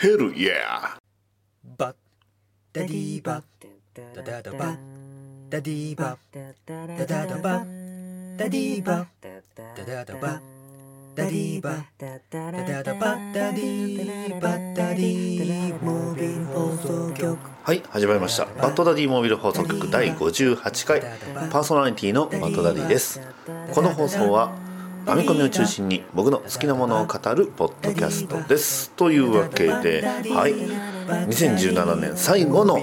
ヘルイヤーバッダディバダダダバダディバダダダバダディバダダダバダディバダダダバダディバダディモービル放送局はい始まりましたバッドダディモービル放送局第58回。パーソナリティのバッドダディです。この放送はアメコミを中心に僕の好きなものを語るポッドキャストです。というわけではい。2017年最後の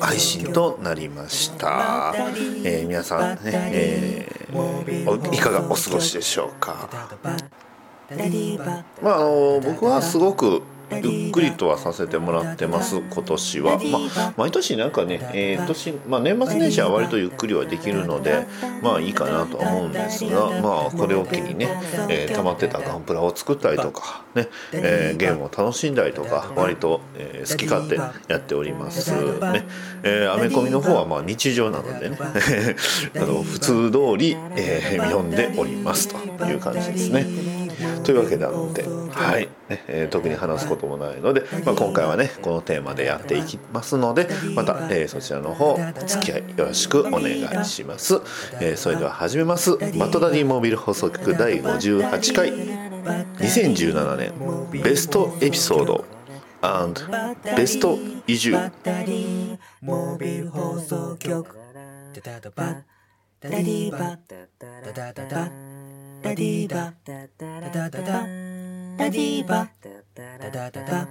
配信となりました、えー皆さんね、えーおいかがお過ごしでしょうか？まああの僕はすごくゆっくりとはさせてもらってます今年は、まあ、毎年なんかね、えー年まあ、年末年始は割とゆっくりはできるのでまあいいかなとは思うんですがまあこれを機にね、えー溜まってたガンプラを作ったりとかね、えーゲームを楽しんだりとか割と、えー好き勝手やっておりますね、えーアメコミの方はまあ日常なのでね あの普通通り、えー読んでおりますという感じですね。というわけなので、はい。えー特に話すこともないので、まあ、今回はねこのテーマでやっていきますのでまた、えーそちらの方お付き合いよろしくお願いします、えーそれでは始めます「マットダディモービル放送局第58回2017年ベストエピソードベスト移住。モービル放送局。ダダダバダディバダダダダダディバダダダダ。ダディバダダダダ。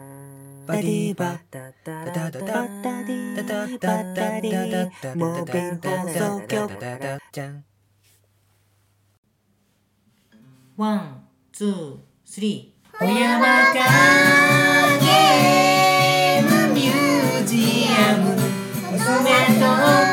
バディバダダダダ。ダディダダダ。ダディダダダダ。ダダダ。ダダダダワン、ツー、スリー。小山かゲームミュージアム。娘と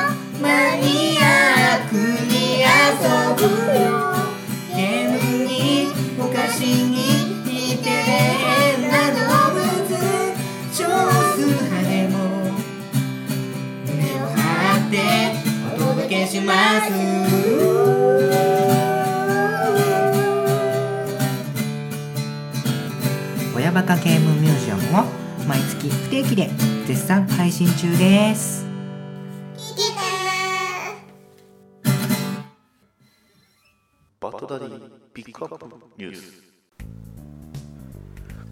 します。親バカゲームミュージアムを毎月不定期で絶賛配信中です。バットダディピックアップニュース。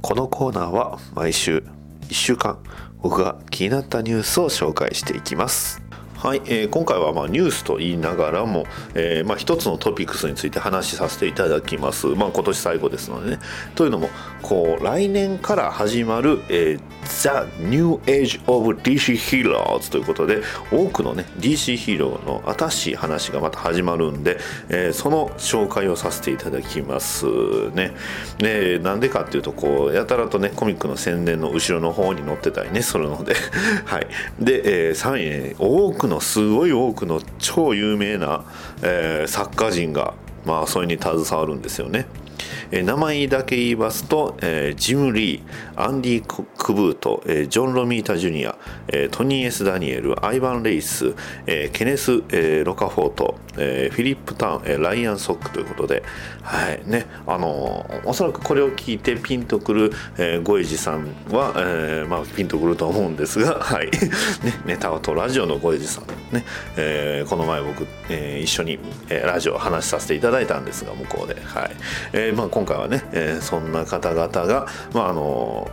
このコーナーは毎週1週間僕が気になったニュースを紹介していきますはい、えー今回はまあニュースと言いながらも、えーまあ、一つのトピックスについて話しさせていただきます、まあ、今年最後ですのでね。というのもこう来年から始まる、えー The New Age of DC Heroes ということで多くのね DC ヒーローの新しい話がまた始まるんで、えーその紹介をさせていただきますね。でなんでかっていうとこうやたらとねコミックの宣伝の後ろの方に載ってたりねするので はい。で、えーさらにね多くのすごい多くの超有名な、えー作家陣がまあそれに携わるんですよね。え名前だけ言いますと、えージム・リー、アンディ・クブート、えージョン・ロミータ・ジュニア、えートニー・エス・ダニエル、アイバン・レイス、えーケネス、えーロカフォート、えーフィリップ・タウン、えーライアン・ソックということで、はいねあのーおそらくこれを聞いてピンとくる、えー、ゴエジさんは、えーまあ、ピンとくると思うんですが、はいね、ネタとラジオのゴエジさんね、えーこの前僕、えー一緒に、えーラジオを話させていただいたんですが向こうで、はいえーまあ、今回はね、えーそんな方々が、まああの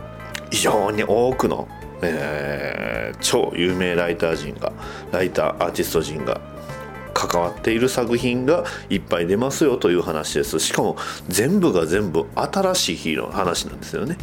非常に多くの、えー超有名ライター陣がライターアーティスト陣が関わっている作品がいっぱい出ますよという話です。しかも全部が全部新しいヒーローの話なんですよね。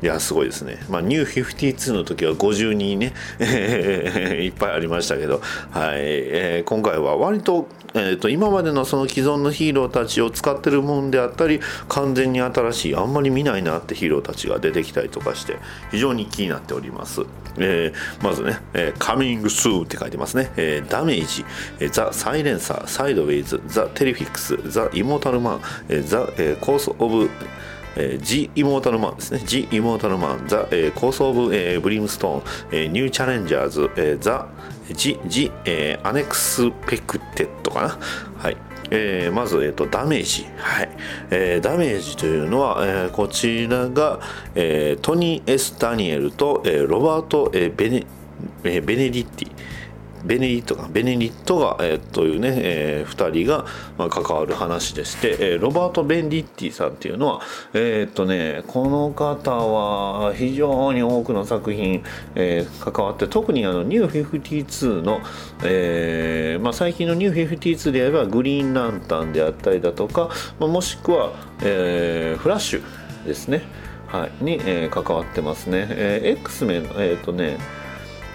いやすごいですね、まあ、ニュー52の時は50人ね いっぱいありましたけど、はい。えー今回は割と,、えーと今までのその既存のヒーローたちを使ってるもんであったり完全に新しいあんまり見ないなってヒーローたちが出てきたりとかして非常に気になっております、えーまずね「えー、カミングスー」って書いてますね「えー Damage」えー「The Silencer」「Sideways」「The Terrifics」「The Immortal Man」えー「ザ・えー Curse of」えー、 The Immortal Man ですね。 The Immortal Man、The えー Curse of え Brimstone、えー New Challengers、えー The, the, the えー Unexpected かな。はい。えーまず、えー、と Damage、はいえーダメージというのは、えーこちらが、えートニー・ S・ ダニエルと、えーロバート・えーベネえーベネディッティベネディットがベネディットが、えーというね、え2人が、まあ、関わる話でして、えーロバート・ベンディッティさんっていうのはえっ、とねこの方は非常に多くの作品、えー関わって特にあのニュー52の、えーまあ、最近のニュー52であればグリーンランタンであったりだとか、まあ、もしくは、えーフラッシュですね、はい、に、えー関わってますね、えー X メンえっ、とね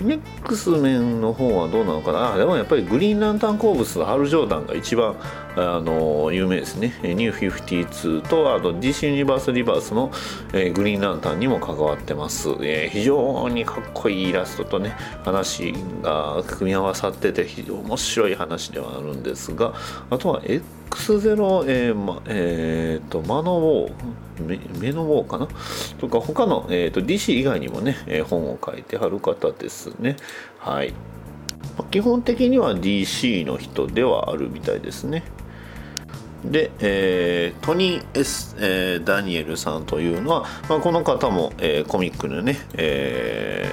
X メンの方はどうなのかな？あでもやっぱりグリーンランタン鉱物のハル・ジョーダンが一番あの有名ですね。えーニュー52とあと DC ユニバースリバースの、えーグリーンランタンにも関わってます、えー非常にかっこいいイラストとね話が組み合わさってて非常に面白い話ではあるんですがあとは X0、えーまえーとマノウォーメメノウォーかな？とか他の、えー、と DC 以外にもね、えー本を書いてはる方ですね。はい。基本的には DC の人ではあるみたいですね。で、えートニー・ S、えーダニエルさんというのは、まあ、この方も、えーコミックのね、え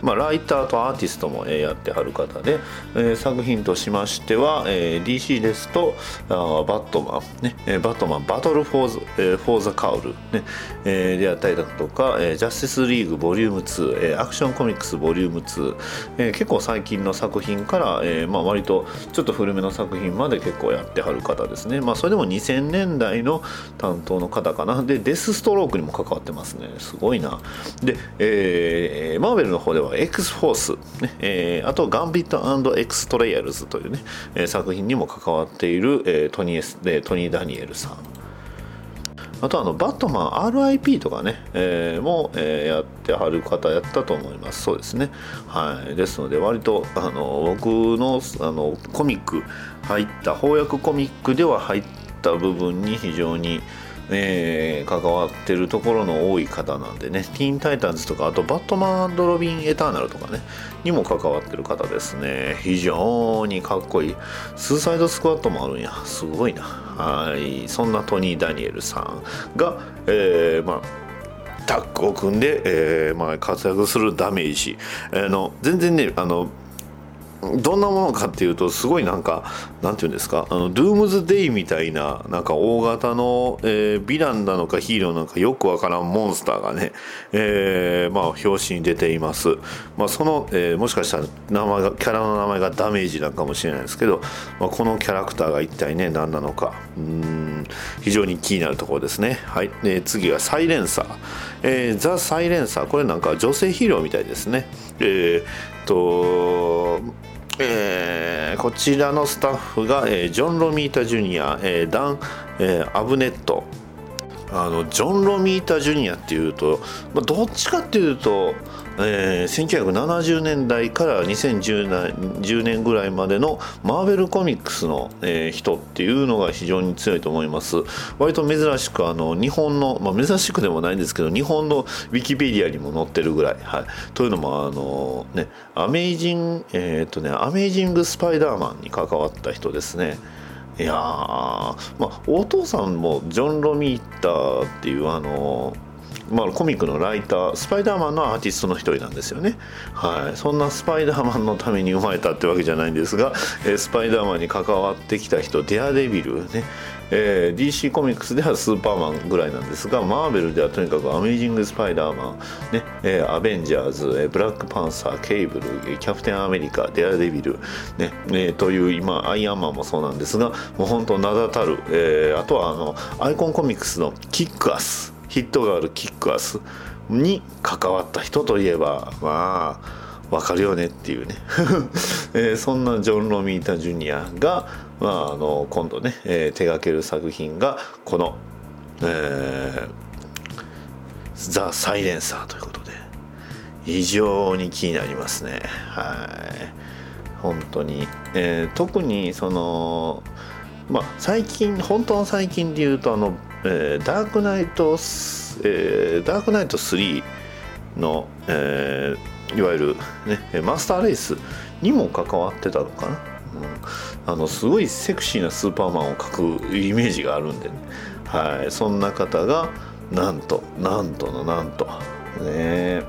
ーまあ、ライターとアーティストも、えーやってはる方で、えー作品としましては、えー DC ですとあバットマン、ねえーバットマンバトル・フォーズ・えーフォーザ・カウル、ねえーであったりだとか、えージャスティス・リーグボリューム2、えーアクションコミックスボリューム2、えー結構最近の作品から、えーまあ、割とちょっと古めの作品まで結構やってはる方ですね、まあ、それでも2000年代の担当の方かな。でデスストロークにも関わってますね。すごいな。で、えーマーベルの方では X フォース、ねえーあとガンビット &X トレイヤルズというね、えー作品にも関わっている、えートニーエストニー・ダニエルさん。あとあのバットマン RIP とかね、えーも、えーやってはる方やったと思います。そうですね。はい。ですので割とあの僕のあのコミック入った翻訳コミックでは入った部分に非常にえー関わってるところの多い方なんでね「ティーン・タイタンズ」とかあと「バットマンドロビン・エターナル」とかねにも関わってる方ですね。非常にかっこいい。スーサイドスクワットもあるんや。すごいな。はい。そんなトニー・ダニエルさんが、えーまあタッグを組んで、えーまあ、活躍するダメージ、あの全然ねあのどんなものかっていうとすごいなんかなんていうんですかあのドゥームズデイみたいななんか大型の、えーヴィランなのかヒーローなのかよくわからんモンスターがね、えーまあ表紙に出ています、まあ、その、えーもしかしたら名前がキャラの名前がダメージなんかもしれないですけど、まあ、このキャラクターが一体ね何なのか。うん非常に気になるところですね。はい、えー次はサイレンサー、えーザ・サイレンサー。これなんか女性ヒーローみたいですね。えーっとえーこちらのスタッフが、えージョン・ロミータ・ジュニア、えーダン、えーアブネット。あのジョン・ロミータ・ジュニアっていうと、まあ、どっちかっていうと、えー1970年代から2010年ぐらいまでのマーベルコミックスの、えー人っていうのが非常に強いと思います。割と珍しくあの日本の、まあ、珍しくでもないんですけど日本のウィキペディアにも載ってるぐらい、はい、というのもあのねアメイジンえーっとねアメイジング・スパイダーマンに関わった人ですね。いやまあお父さんもジョン・ロミーターっていうあのまあ、コミックのライタースパイダーマンのアーティストの一人なんですよね、はい、そんなスパイダーマンのために生まれたってわけじゃないんですが、えースパイダーマンに関わってきた人デアデビルね、えー DC コミックスではスーパーマンぐらいなんですがマーベルではとにかくアメイジング・スパイダーマン、ね。えーアベンジャーズ、えーブラックパンサーケイブルキャプテンアメリカデアデビル、ね。えーという今アイアンマンもそうなんですがもう本当名だたる、えーあとはあのアイコンコミックスのキックアス。ヒットがあるキックアスに関わった人といえばまあわかるよねっていうね、えーそんなジョン・ロミータ・ジュニアが、まあ、あの今度ね、えー手掛ける作品がこの「えーザ・サイレンサー」ということで非常に気になりますね。はい。本当に、えー特にそのまあ最近本当の最近で言うとあの、えーダークナイト、えーダークナイト3の、えーいわゆる、ね、マスターレースにも関わってたのかな。うん、あのすごいセクシーなスーパーマンを描くイメージがあるんでね、はい、そんな方がなんとなんとのなんとね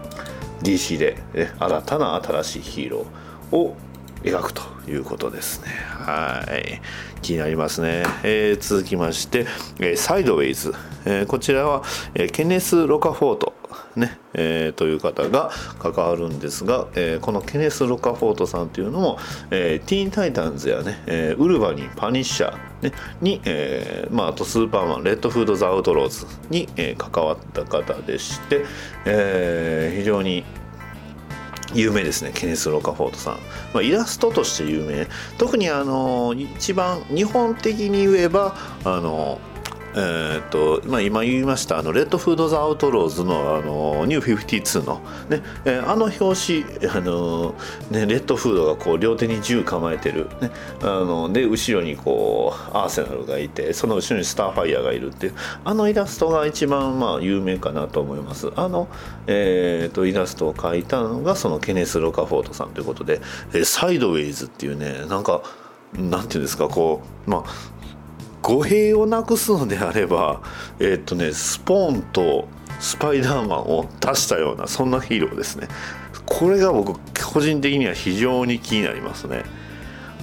DC で、ね、新たな新しいヒーローを描くということですね。はい。気になりますね、えー、続きまして、えーサイドウェイズ、えーこちらは、えーケネス・ロカフォート。ね。えーという方が関わるんですが、えーこのケネス・ロカフォートさんというのも、えーティーン・タイタンズやね、えーウルヴァリンパニッシャー、ね、に、えーまあ、あとスーパーマンレッドフード・ザ・アウトローズに、え関わった方でして、えー非常に有名ですねケネス・ロカフォートさん、まあ、イラストとして有名。特にあの一番日本的に言えばあのえーとまあ、今言いましたあのレッドフード・ザ・アウトローズのあのニュー52の,、ねえーあの表紙 あの、ね、レッドフードがこう両手に銃構えてる、ね、あので後ろにこうアーセナルがいてその後ろにスターファイヤーがいるっていうあのイラストが一番まあ有名かなと思います。あの、えーっとイラストを描いたのがそのケネス・ロカフォートさんということで、えーサイドウェイズっていうねなんかなんていうんですかこうまあ語弊をなくすのであればえっとねスポーンとスパイダーマンを出したようなそんなヒーローですね。これが僕個人的には非常に気になりますね。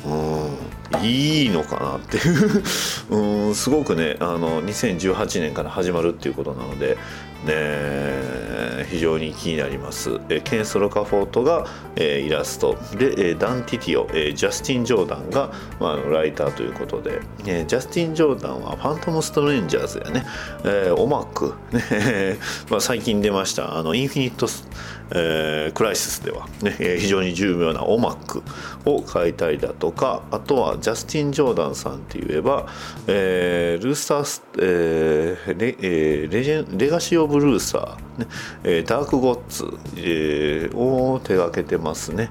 うんいいのかなっていう。うんすごくねあの2018年から始まるっていうことなのでえー非常に気になります。えケンソ・ロカフォートが、えーイラスト。で、えーダン・ティティオ、えージャスティン・ジョーダンが、まあ、ライターということで、えージャスティン・ジョーダンはファントム・ストレンジャーズやね、えーオマック、ね まあ、最近出ましたあのインフィニットス、えークライシスでは、ね非常に重要なオマックを書いたりだとかあとはジャスティン・ジョーダンさんって言えば、えールースタース、えーレえーレジェンレガシー・オブ・ルーサー、ねえーダーク・ゴッツ、えーを手掛けてますね。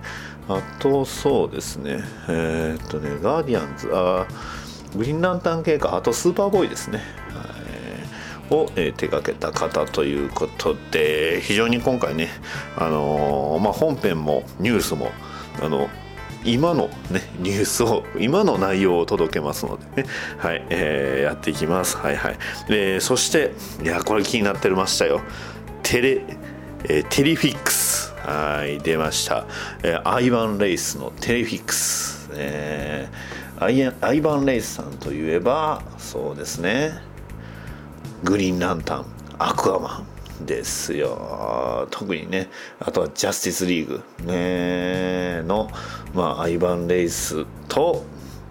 あとそうですね。えーっとねガーディアンズあグリーンランタン系か。あとスーパーボーイですね、はい。を、えー手掛けた方ということで非常に今回ね、あのまあ、本編もニュースもあの今の、ね、ニュースを今の内容を届けますのでね、はいえーやっていきます。はいはい。えーそしていやこれ気になってましたよ。テレ、えーテリフィックス。はい出ました、えーアイバン・レイスのテレフィックス、えーアイアンアイバン・レイスさんといえばそうですね。グリーンランタンアクアマンですよ。特にねあとはジャスティスリーグ、ね、の、まあ、アイバン・レイスと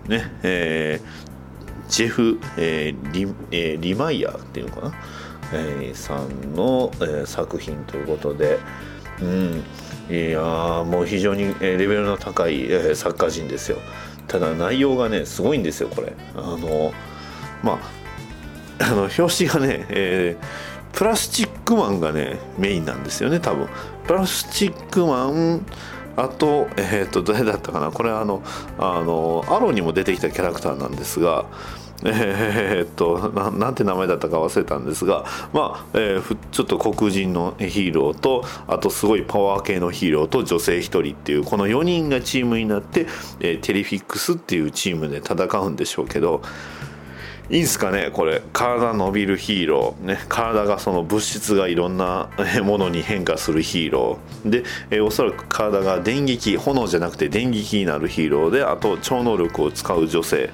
ねえージェフ、えーリえーリマイヤーっていうのかな、えーさんの、えー作品ということで、うん、いやもう非常にえーレベルの高い、えー作家陣ですよ。ただ内容がねすごいんですよこれ。あのまああの表紙がね、えープラスチックマンがねメインなんですよね多分。プラスチックマンあと,、えー、と誰だったかな。これあのあのアローにも出てきたキャラクターなんですがえーっとななんて名前だったか忘れたんですが、まあえーちょっと黒人のヒーローとあとすごいパワー系のヒーローと女性1人っていうこの4人がチームになって、えテリフィックスっていうチームで戦うんでしょうけどいいんすかねこれ。体伸びるヒーロー、ね、体がその物質がいろんなものに変化するヒーロー。で、えおそらく体が電撃炎じゃなくて電撃になるヒーロー。であと超能力を使う女性。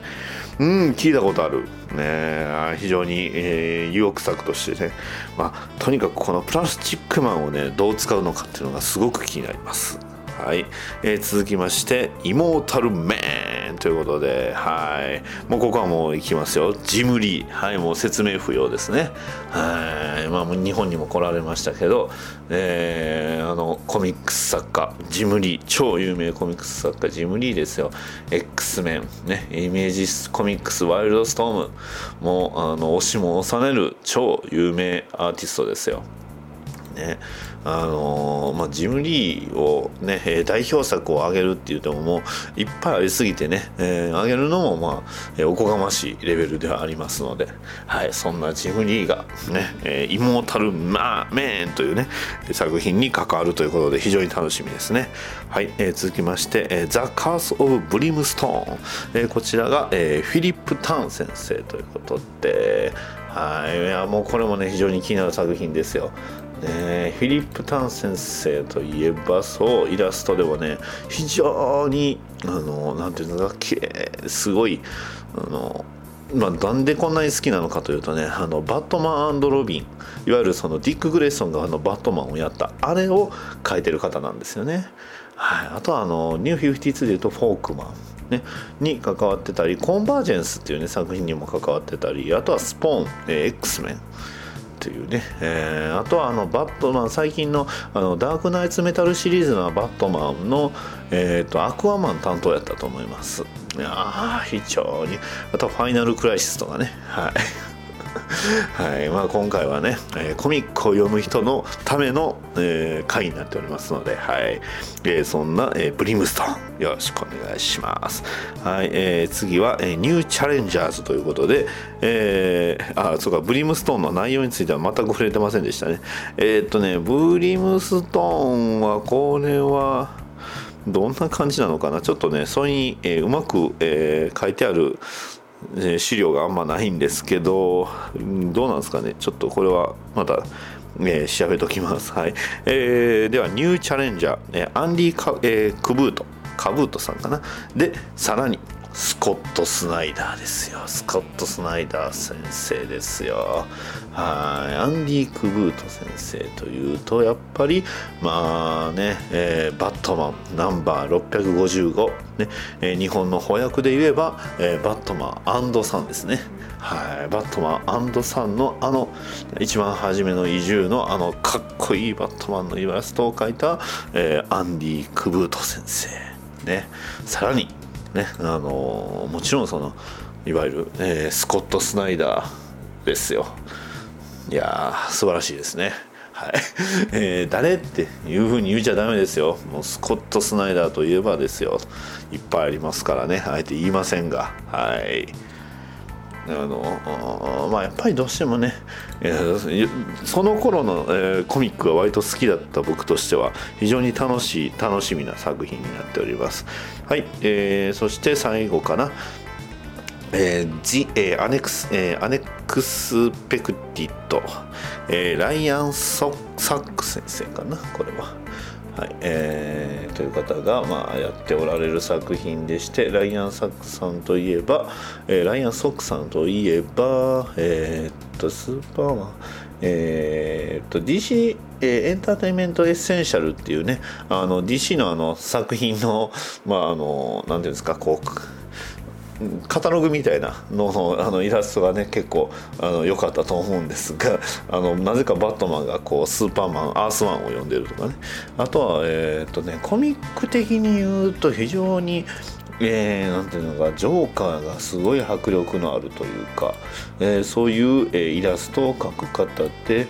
うん聞いたことある。ね非常に、えー意欲作としてね、まあ、とにかくこのプラスチックマンをねどう使うのかっていうのがすごく気になります。はい、えー続きまして「イモータル・メン」ということで、はい、もうここはもういきますよ。ジムリー。はいもう説明不要ですね。はい。まあ日本にも来られましたけど、えーあのコミックス作家ジムリー。超有名コミックス作家ジムリーですよ。X メンねイメージコミックスワイルドストーム。もうあの押しも押される超有名アーティストですよ。ねあのーまあ、ジムリーをね代表作を挙げるって言ってもういっぱいありすぎてね、えー挙げるのもまあ、おこがましいレベルではありますので、はい、そんなジムリーがね、イモータル・マーメーンというね作品に関わるということで非常に楽しみですね。はい、えー続きまして、ザ・カース・オブ・ブリムストーン、えーこちらが、えーフィリップ・ターン先生ということで、はい、いやもうこれもね非常に気になる作品ですよ。ね、フィリップ・タン先生といえばそうイラストでもね非常にあのなんていうのか綺麗すごいあのまあ、なんでこんなに好きなのかというとねあのバットマンロビンいわゆるそのディック・グレイソンがあのバットマンをやったあれを描いてる方なんですよね。はい、あとはあのニュー52でいうとフォークマン、ね、に関わってたりコンバージェンスっていう、ね、作品にも関わってたりあとはスポーン、えー X メンっていうね、えーあとはあのバットマン最近のあのダークナイツメタルシリーズのバットマンの、えー、とアクアマン担当やったと思います。いや非常に。あとファイナルクライシスとかね。はい。はいまあ、今回はね、えーコミックを読む人のための、えー回になっておりますので、はいえーそんな、えーブリムストーンよろしくお願いします、はいえー次は、えーニューチャレンジャーズということで、えーあそうかブリムストーンの内容については全く触れてませんでしたね。えーっとねブリムストーンはこれはどんな感じなのかな？ちょっとねそれに、えーうまく、えー書いてある資料があんまないんですけどどうなんですかね。ちょっとこれはまた、えー調べときます、はい。えーではニューチャレンジャー、えーアンディカ、えークブート。カブートさんかな。でさらに。スコット・スナイダーですよ。スコット・スナイダー先生ですよ。はい。アンディ・クブート先生というとやっぱりまあね、えーバットマンナンバー655、ね。えー日本の翻訳で言えば、えーバットマンさんですね。はい。バットマンさんのあの一番初めの移住のあのかっこいいバットマンのイラストを描いた、えーアンディ・クブート先生。ね。さらにねあのもちろんそのいわゆる、えースコット・スナイダーですよ。いやー素晴らしいですね。はい。えー誰っていうふうに言うちゃダメですよ。もうスコット・スナイダーといえばですよ。いっぱいありますからね。あえて言いませんが。はい。あのまあやっぱりどうしてもね、えその頃の、えーコミックが割と好きだった僕としては非常に楽しい楽しみな作品になっております。はい、えーそして最後かな。えー、ジ、えーアネクス、えーアネクスペクティッド、えーライアンソ・サック先生かなこれは。はいえーという方が、まあ、やっておられる作品でしてライアン・サックさんといえば、えーライアン・ソックさんといえば、えーっとスーパーマンえーっと DC、えーエンターテインメントエッセンシャルっていうねあの DC のあの作品のまああのなんていうんですかこうカタログみたいなののあのイラストがね結構あの良かったと思うんですが あのなぜかバットマンがこうスーパーマンアースワンを読んでるとかねあとはえーっとねコミック的に言うと非常にえーなんていうのかジョーカーがすごい迫力のあるというか、えーそういう、えーイラストを描く方で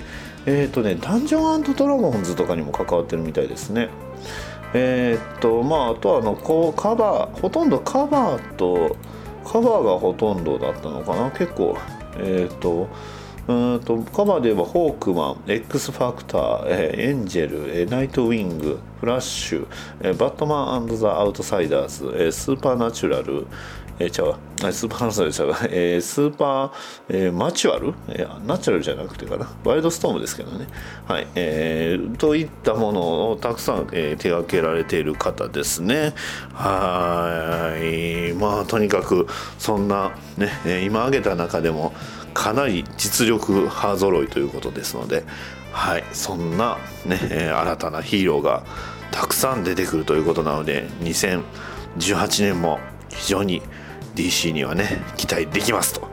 えーっとねダンジョンドラゴンズとかにも関わってるみたいですね。えーっとまああとはあのこうカバーほとんどカバーとカバーがほとんどだったのかな結構。えーっとうんとカバーで言えばホークマン X ファクター、えーエンジェル、えーナイトウィングフラッシュ、えーバットマンザ・アウトサイダーズ、えースーパーナチュラルえー、ちゃうスーパーナチュラルちゃう、えースーパー、えーマチュアル、えーナチュラルじゃなくてかな。ワイルドストームですけどね。はい、えーといったものをたくさん、えー手掛けられている方ですね。はい。まあとにかくそんなね今挙げた中でもかなり実力派揃いということですのではい。そんなね、新たなヒーローがたくさん出てくるということなので2018年も非常に DC にはね期待できますと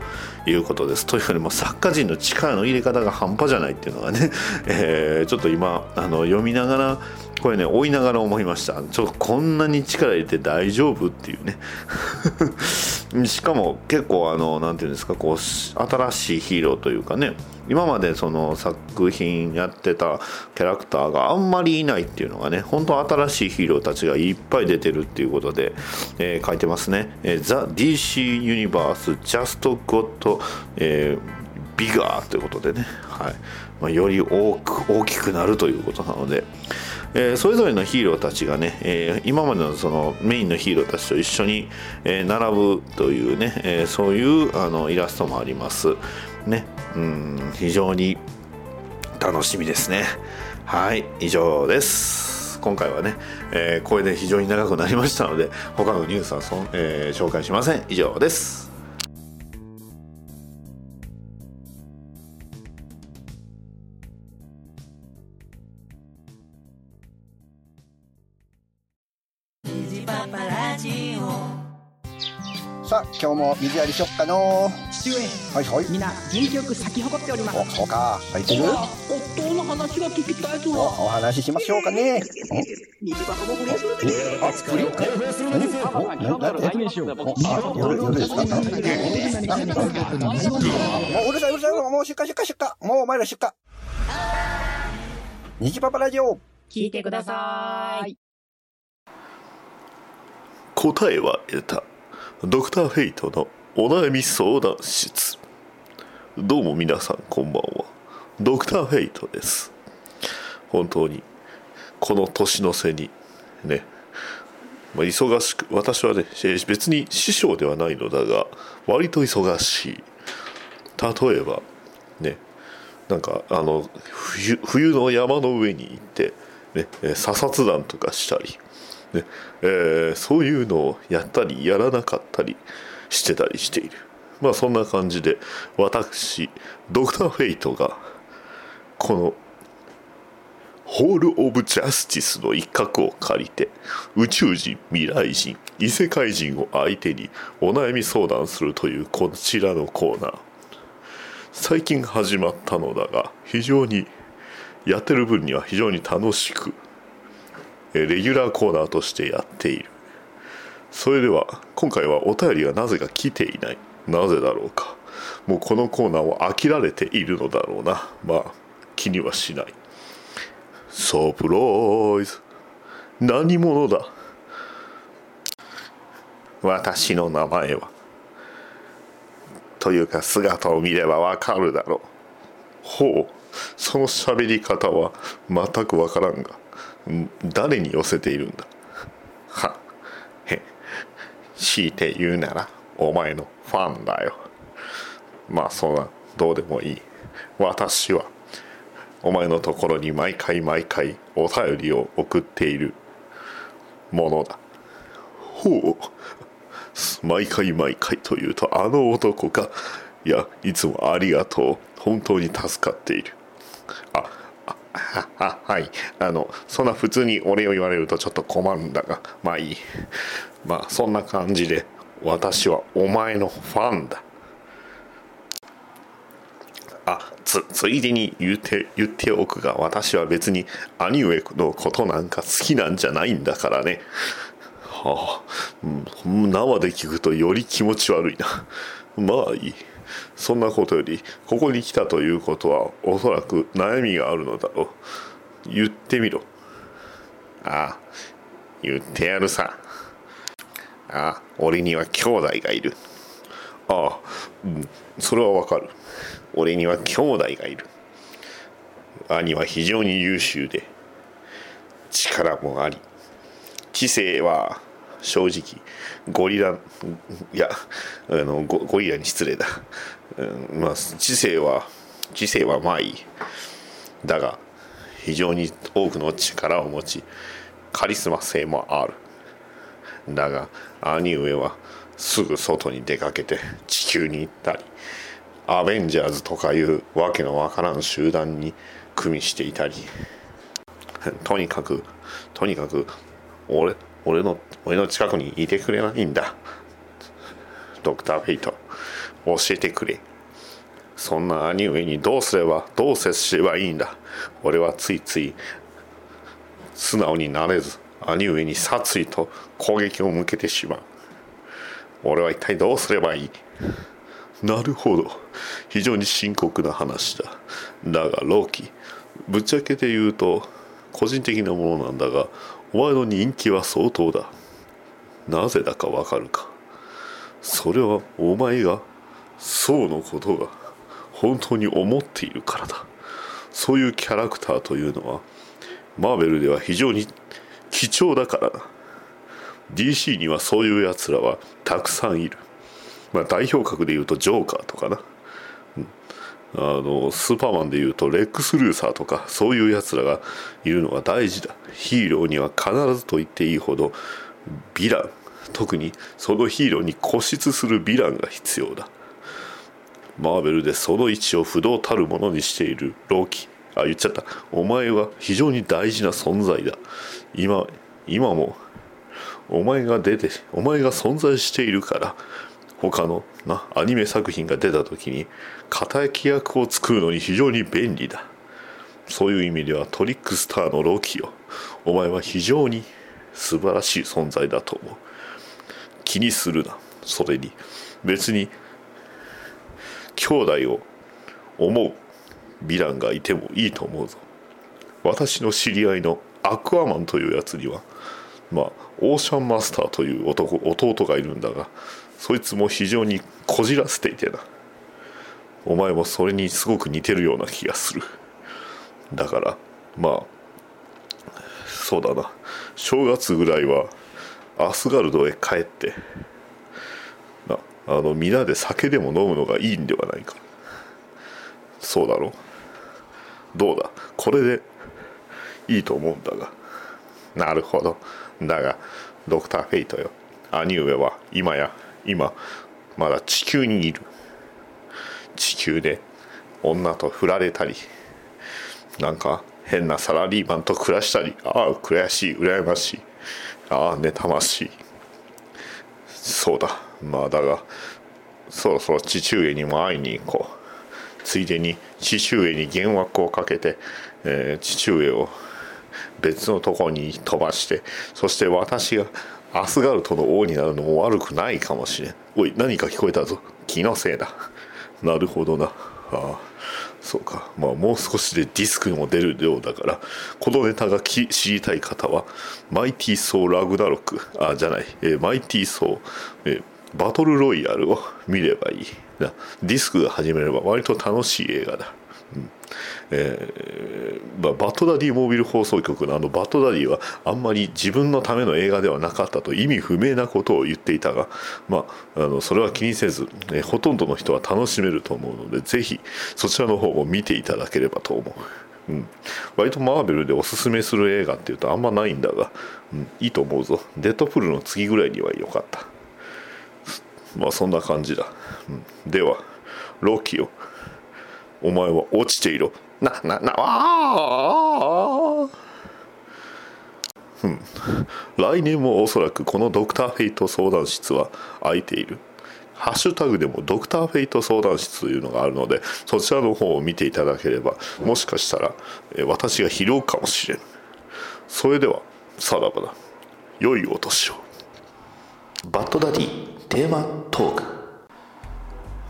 いうことです。というよりも作家陣の力の入れ方が半端じゃないっていうのがね、えーちょっと今あの読みながらこれね追いながら思いました。ちょっとこんなに力入れて大丈夫っていうね。しかも結構あの何て言うんですかこう新しいヒーローというかね。今までその作品やってたキャラクターがあんまりいないっていうのがね本当新しいヒーローたちがいっぱい出てるっていうことで、えー、書いてますね「えー、ザ・ DC ユニバース Just Got、えー、Bigger」ということでね、はい。まあ、より大く大きくなるということなので、えー、それぞれのヒーローたちがね、えー、今までのそのメインのヒーローたちと一緒に、え、並ぶというね、えそういうあのイラストもあります。ね。うん。非常に楽しみですね。はい。以上です。今回はね、えこれで非常に長くなりましたので他のニュースはそ、え紹介しません。以上です。今日も水やりしよっかの父上はいはい。みんな元気よく咲き誇っております。おそうか。咲いてる？夫の話が聞きたいぞ。おお話ししましょうかね。水場も不倫するであ不倫何おななんてあ夜夜ですかあもううるさいうるさいもう出荷出荷出荷もうお前ら出荷虹パパラジオ聞いてください答えは得たドクターフェイトのお悩み相談室。どうも皆さんこんばんは。ドクターフェイトです。本当にこの年の瀬にね、まあ、忙しく私はね別に師匠ではないのだが割と忙しい。例えばねなんかあの冬冬の山の上に行って、ね、査察団とかしたりねえー、そういうのをやったりやらなかったりしてたりしている。まあそんな感じで私ドクター・フェイトがこのホール・オブ・ジャスティスの一角を借りて宇宙人未来人異世界人を相手にお悩み相談するというこちらのコーナー。最近始まったのだが非常にやってる分には非常に楽しくレギュラーコーナーとしてやっている。それでは今回はお便りがなぜか来ていない。なぜだろうか。もうこのコーナーを飽きられているのだろうな。まあ気にはしない。サプライズ何者だ？私の名前は。というか姿を見ればわかるだろう。ほう。その喋り方は全くわからんが。誰に寄せているんだ？はへ強いて言うならお前のファンだよ。まあそんなどうでもいい。私はお前のところに毎回毎回お便りを送っているものだ。ほう毎回毎回というとあの男かいやいつもありがとう。本当に助かっている。あははい。あのそんな普通にお礼を言われるとちょっと困るんだがまあいい。まあそんな感じで私はお前のファンだ。あつついでに言って言っておくが私は別に兄上のことなんか好きなんじゃないんだからね。はあ、生で聞くとより気持ち悪いな。まあいい。そんなことよりここに来たということはおそらく悩みがあるのだろう。言ってみろ。ああ言ってやるさ。ああ俺には兄弟がいる。ああ、うん、それはわかる。俺には兄弟がいる。兄は非常に優秀で力もあり。知性は正直ゴリラいやあのゴゴリラに失礼だ、うん、まあ知性は知性はまあいい。だが非常に多くの力を持ちカリスマ性もある。だが兄上はすぐ外に出かけて地球に行ったりアベンジャーズとかいうわけのわからん集団に組みしていたり。とにかくとにかく俺俺の俺の近くにいてくれないんだ。ドクター・フェイト。教えてくれ。そんな兄上にどうすればどう接すればいいんだ。俺はついつい素直になれず兄上に殺意と攻撃を向けてしまう。俺は一体どうすればいい？なるほど。非常に深刻な話だ。だがローキぶっちゃけて言うと個人的なものなんだがお前の人気は相当だ。なぜだかわかるか。それはお前がそうのことが本当に思っているからだ。そういうキャラクターというのはマーベルでは非常に貴重だからな DC にはそういうやつらはたくさんいる。まあ代表格で言うとジョーカーとかな、あのスーパーマンで言うとレックス・ルーサーとかそういうやつらがいるのが大事だ。ヒーローには必ずと言っていいほどヴィラン。特にそのヒーローに固執するヴィランが必要だ。マーベルでその位置を不動たるものにしている。ローキ。あ言っちゃった。お前は非常に大事な存在だ。今今もお前が出てお前が存在しているから他のなアニメ作品が出た時に敵役を作るのに非常に便利だ。そういう意味ではトリックスターのロキよ。お前は非常に素晴らしい存在だと思う。気にするな。それに別に兄弟を思うヴィランがいてもいいと思うぞ。私の知り合いのアクアマンというやつにはまあオーシャンマスターという男弟がいるんだがそいつも非常にこじらせていてな。お前もそれにすごく似てるような気がする。だからまあそうだな。正月ぐらいはアスガルドへ帰ってあの皆で酒でも飲むのがいいんではないか。そうだろ？どうだ？これでいいと思うんだが。なるほど。だがドクター・フェイトよ。兄上は今や今まだ地球にいる。地球で女と振られたりなんか変なサラリーマンと暮らしたりああ悔しい羨ましい。ああ妬ましい。そうだ。まあだがそろそろ父上にも会いに行こう。ついでに父上に幻惑をかけて、えー父上を別のとこに飛ばしてそして私がアスガルトの王になるのも悪くないかもしれん。おい何か聞こえたぞ。気のせいだ。なるほどな。ああそうか。まあもう少しでディスクにも出るようだからこのネタが知りたい方はマイティー・ソー・ラグナロク。あじゃない、えーマイティー・ソー、えーバトルロイヤルを 見ればいいな。ディスクが始めれば割と楽しい映画だ、うん。えーまあ、バッドダディモービル放送局のあのバッドダディはあんまり自分のための映画ではなかったと意味不明なことを言っていたが、まあ、あのそれは気にせず、えーほとんどの人は楽しめると思うのでぜひそちらの方も見ていただければと思う、うん、割とマーベルでおすすめする映画っていうとあんまないんだが、うん、いいと思うぞ。デッドプールの次ぐらいには良かった。まあそんな感じだ、うん、ではロキよ。お前は落ちていろ。なななああうん。来年もおそらくこのドクター・フェイト相談室は空いている。ハッシュタグでもドクター・フェイト相談室というのがあるのでそちらの方を見ていただければもしかしたらえー私が拾うかもしれん。それではさらばだ。良いお年を。バッドダディテーマトーク。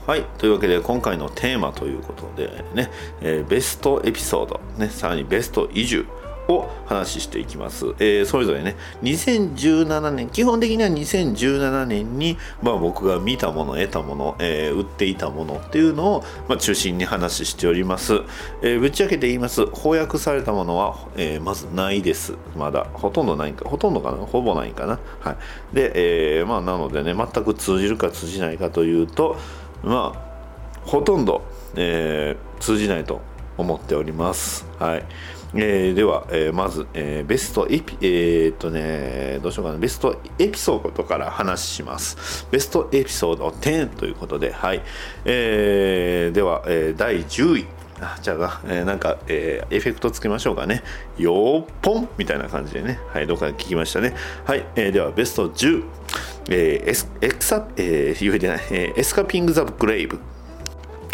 はい。というわけで今回のテーマということでね、えーベストエピソード、ね、さらにベスト移住。を話していきます、えーそれぞれね2017年基本的には2017年に、まあ、僕が見たもの得たもの、えー売っていたものっていうのを、まあ、中心に話しております、えーぶっちゃけて言います。翻訳されたものは、えまずないです。まだほとんどないかほとんどかな？ほぼないかな？はい。で、えまあなのでね全く通じるか通じないかというとまあほとんど、え通じないと思っております。はい。えーでは、えーまず、えーベストエピ、えーっとね、どうしようかな、ベストエピソードから話します。ベストエピソード10ということで、はい。えーでは、えー第10位。あじゃあ、えーなんか、えーエフェクトつけましょうかね。よーっぽんみたいな感じでね。はい、どっかで聞きましたね。はい、えーでは、ベスト10。えーエスエクサ、えー言えてない、えーエスカピング・ザ・グレイブ。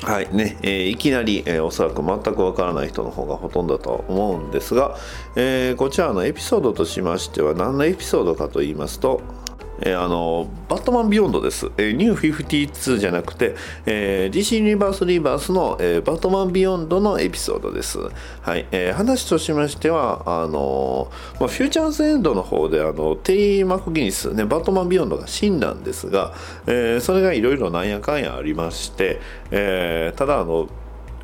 はいねえーいきなり、えーおそらく全くわからない人の方がほとんどだと思うんですが、えーこちらのエピソードとしましては何のエピソードかと言いますと、えーあのバットマンビヨンドです、えーニュー52じゃなくて、えー DC ユニバースリーバースの、えーバットマンビヨンドのエピソードです、はい。えー話としましてはあのまあ、フューチャーズエンドの方であのテリー・マクギニス、ね、バットマンビヨンドが死んだんですが、えーそれがいろいろなんやかんやありまして、えーただあの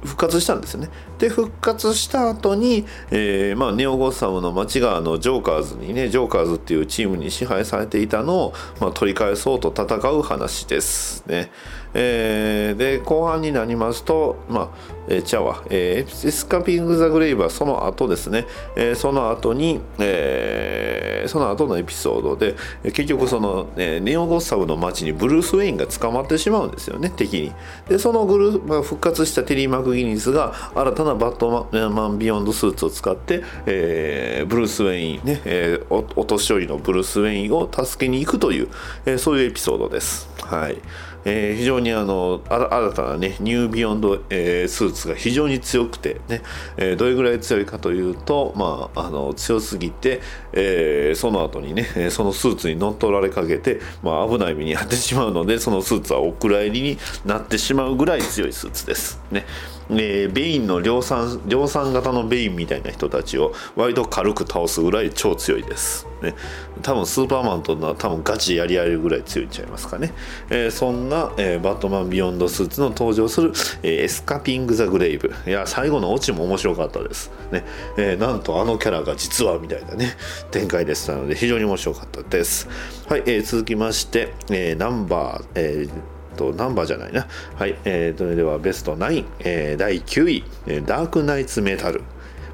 復活したんですよね。で復活した後に、えーまあ、ネオ・ゴッサムの街があのジョーカーズにねジョーカーズっていうチームに支配されていたのを、まあ、取り返そうと戦う話ですね。えーで後半になりますと、まあえー、チャワ、えーエスカピング・ザ・グレイブはその後ですね、えーその後に、えーその後のエピソードで結局その、えーネオ・ゴッサムの街にブルース・ウェインが捕まってしまうんですよね敵に。でそのグル、まあ、復活したテリー・マクギニスが新たなバットマン・ビヨンドスーツを使って、えーブルース・ウェインね、えーおお年寄りのブルース・ウェインを助けに行くという、えーそういうエピソードです。はい。えー非常にあの新たなねニュービヨンド、えースーツが非常に強くてね、えーどれぐらい強いかというと、まあ、あの強すぎて、えーその後にねそのスーツに乗っ取られかけて、まあ、危ない目に遭ってしまうのでそのスーツはお蔵入りになってしまうぐらい強いスーツですね。えーベインの量産量産型のベインみたいな人たちを割と軽く倒すぐらい超強いです。ね、多分スーパーマンとのは多分ガチやり合えるぐらい強いんちゃいますかね。えーそんな、えーバットマンビヨンドスーツの登場する、えーエスカピング・ザ・グレイブ。いや、最後のオチも面白かったです。ねえーなんとあのキャラが実はみたいなね、展開でしたので非常に面白かったです。はい、えー続きまして、えーナンバー、えーとナンバーじゃないな。はい、えー、それではベスト9、えー第9位、えーダークナイツメタル。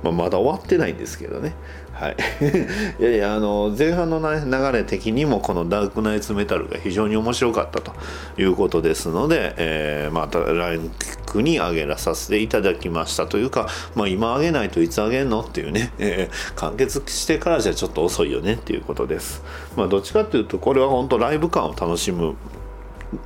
まあ、まだ終わってないんですけどね。はい、いやいやあの前半の流れ的にもこのダークナイツメタルが非常に面白かったということですので、えーまたランクに上げらさせていただきましたというか、まあ、今上げないといつ上げんのっていうね、えー完結してからじゃちょっと遅いよねっていうことです。まあ、どっちかっていうとこれは本当ライブ感を楽しむ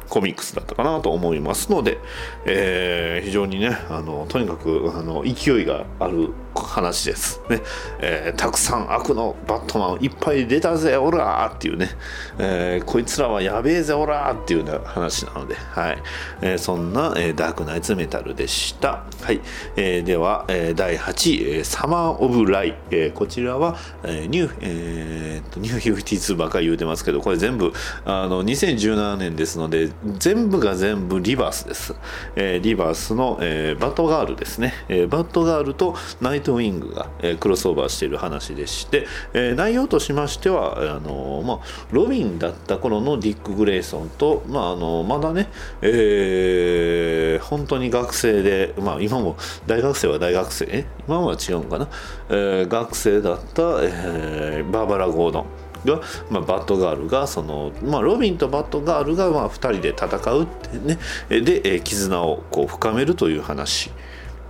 コミックスだったかなと思いますので、えー非常にねあのとにかくあの勢いがある話です。ね、えーたくさん悪のバットマンいっぱい出たぜオラーっていうね、えーこいつらはやべえぜオラーっていうような話なので、はい。えーそんな、えダークナイツメタルでした、はい。えーでは、えー第8位、サマー・オブ・ライ、えーこちらは、えーニュー、えー、ニュー52ばかり言うてますけどこれ全部あの2017年ですので全部が全部リバースです、えーリバースの、えーバットガールですね、えーバットガールとナイトウィングが、えークロスオーバーしている話でして、えー内容としましてはあのまあ、ロビンだった頃のディック・グレイソンと、まあ、あのまだね、えー本当に学生で、まあ、今も大学生は大学生え？今は違うのかな、えー学生だった、えーバーバラ・ゴードンが、まあ、バットガールがその、まあ、ロビンとバットガールが、まあ、2人で戦うってねで、絆をこう深めるという話。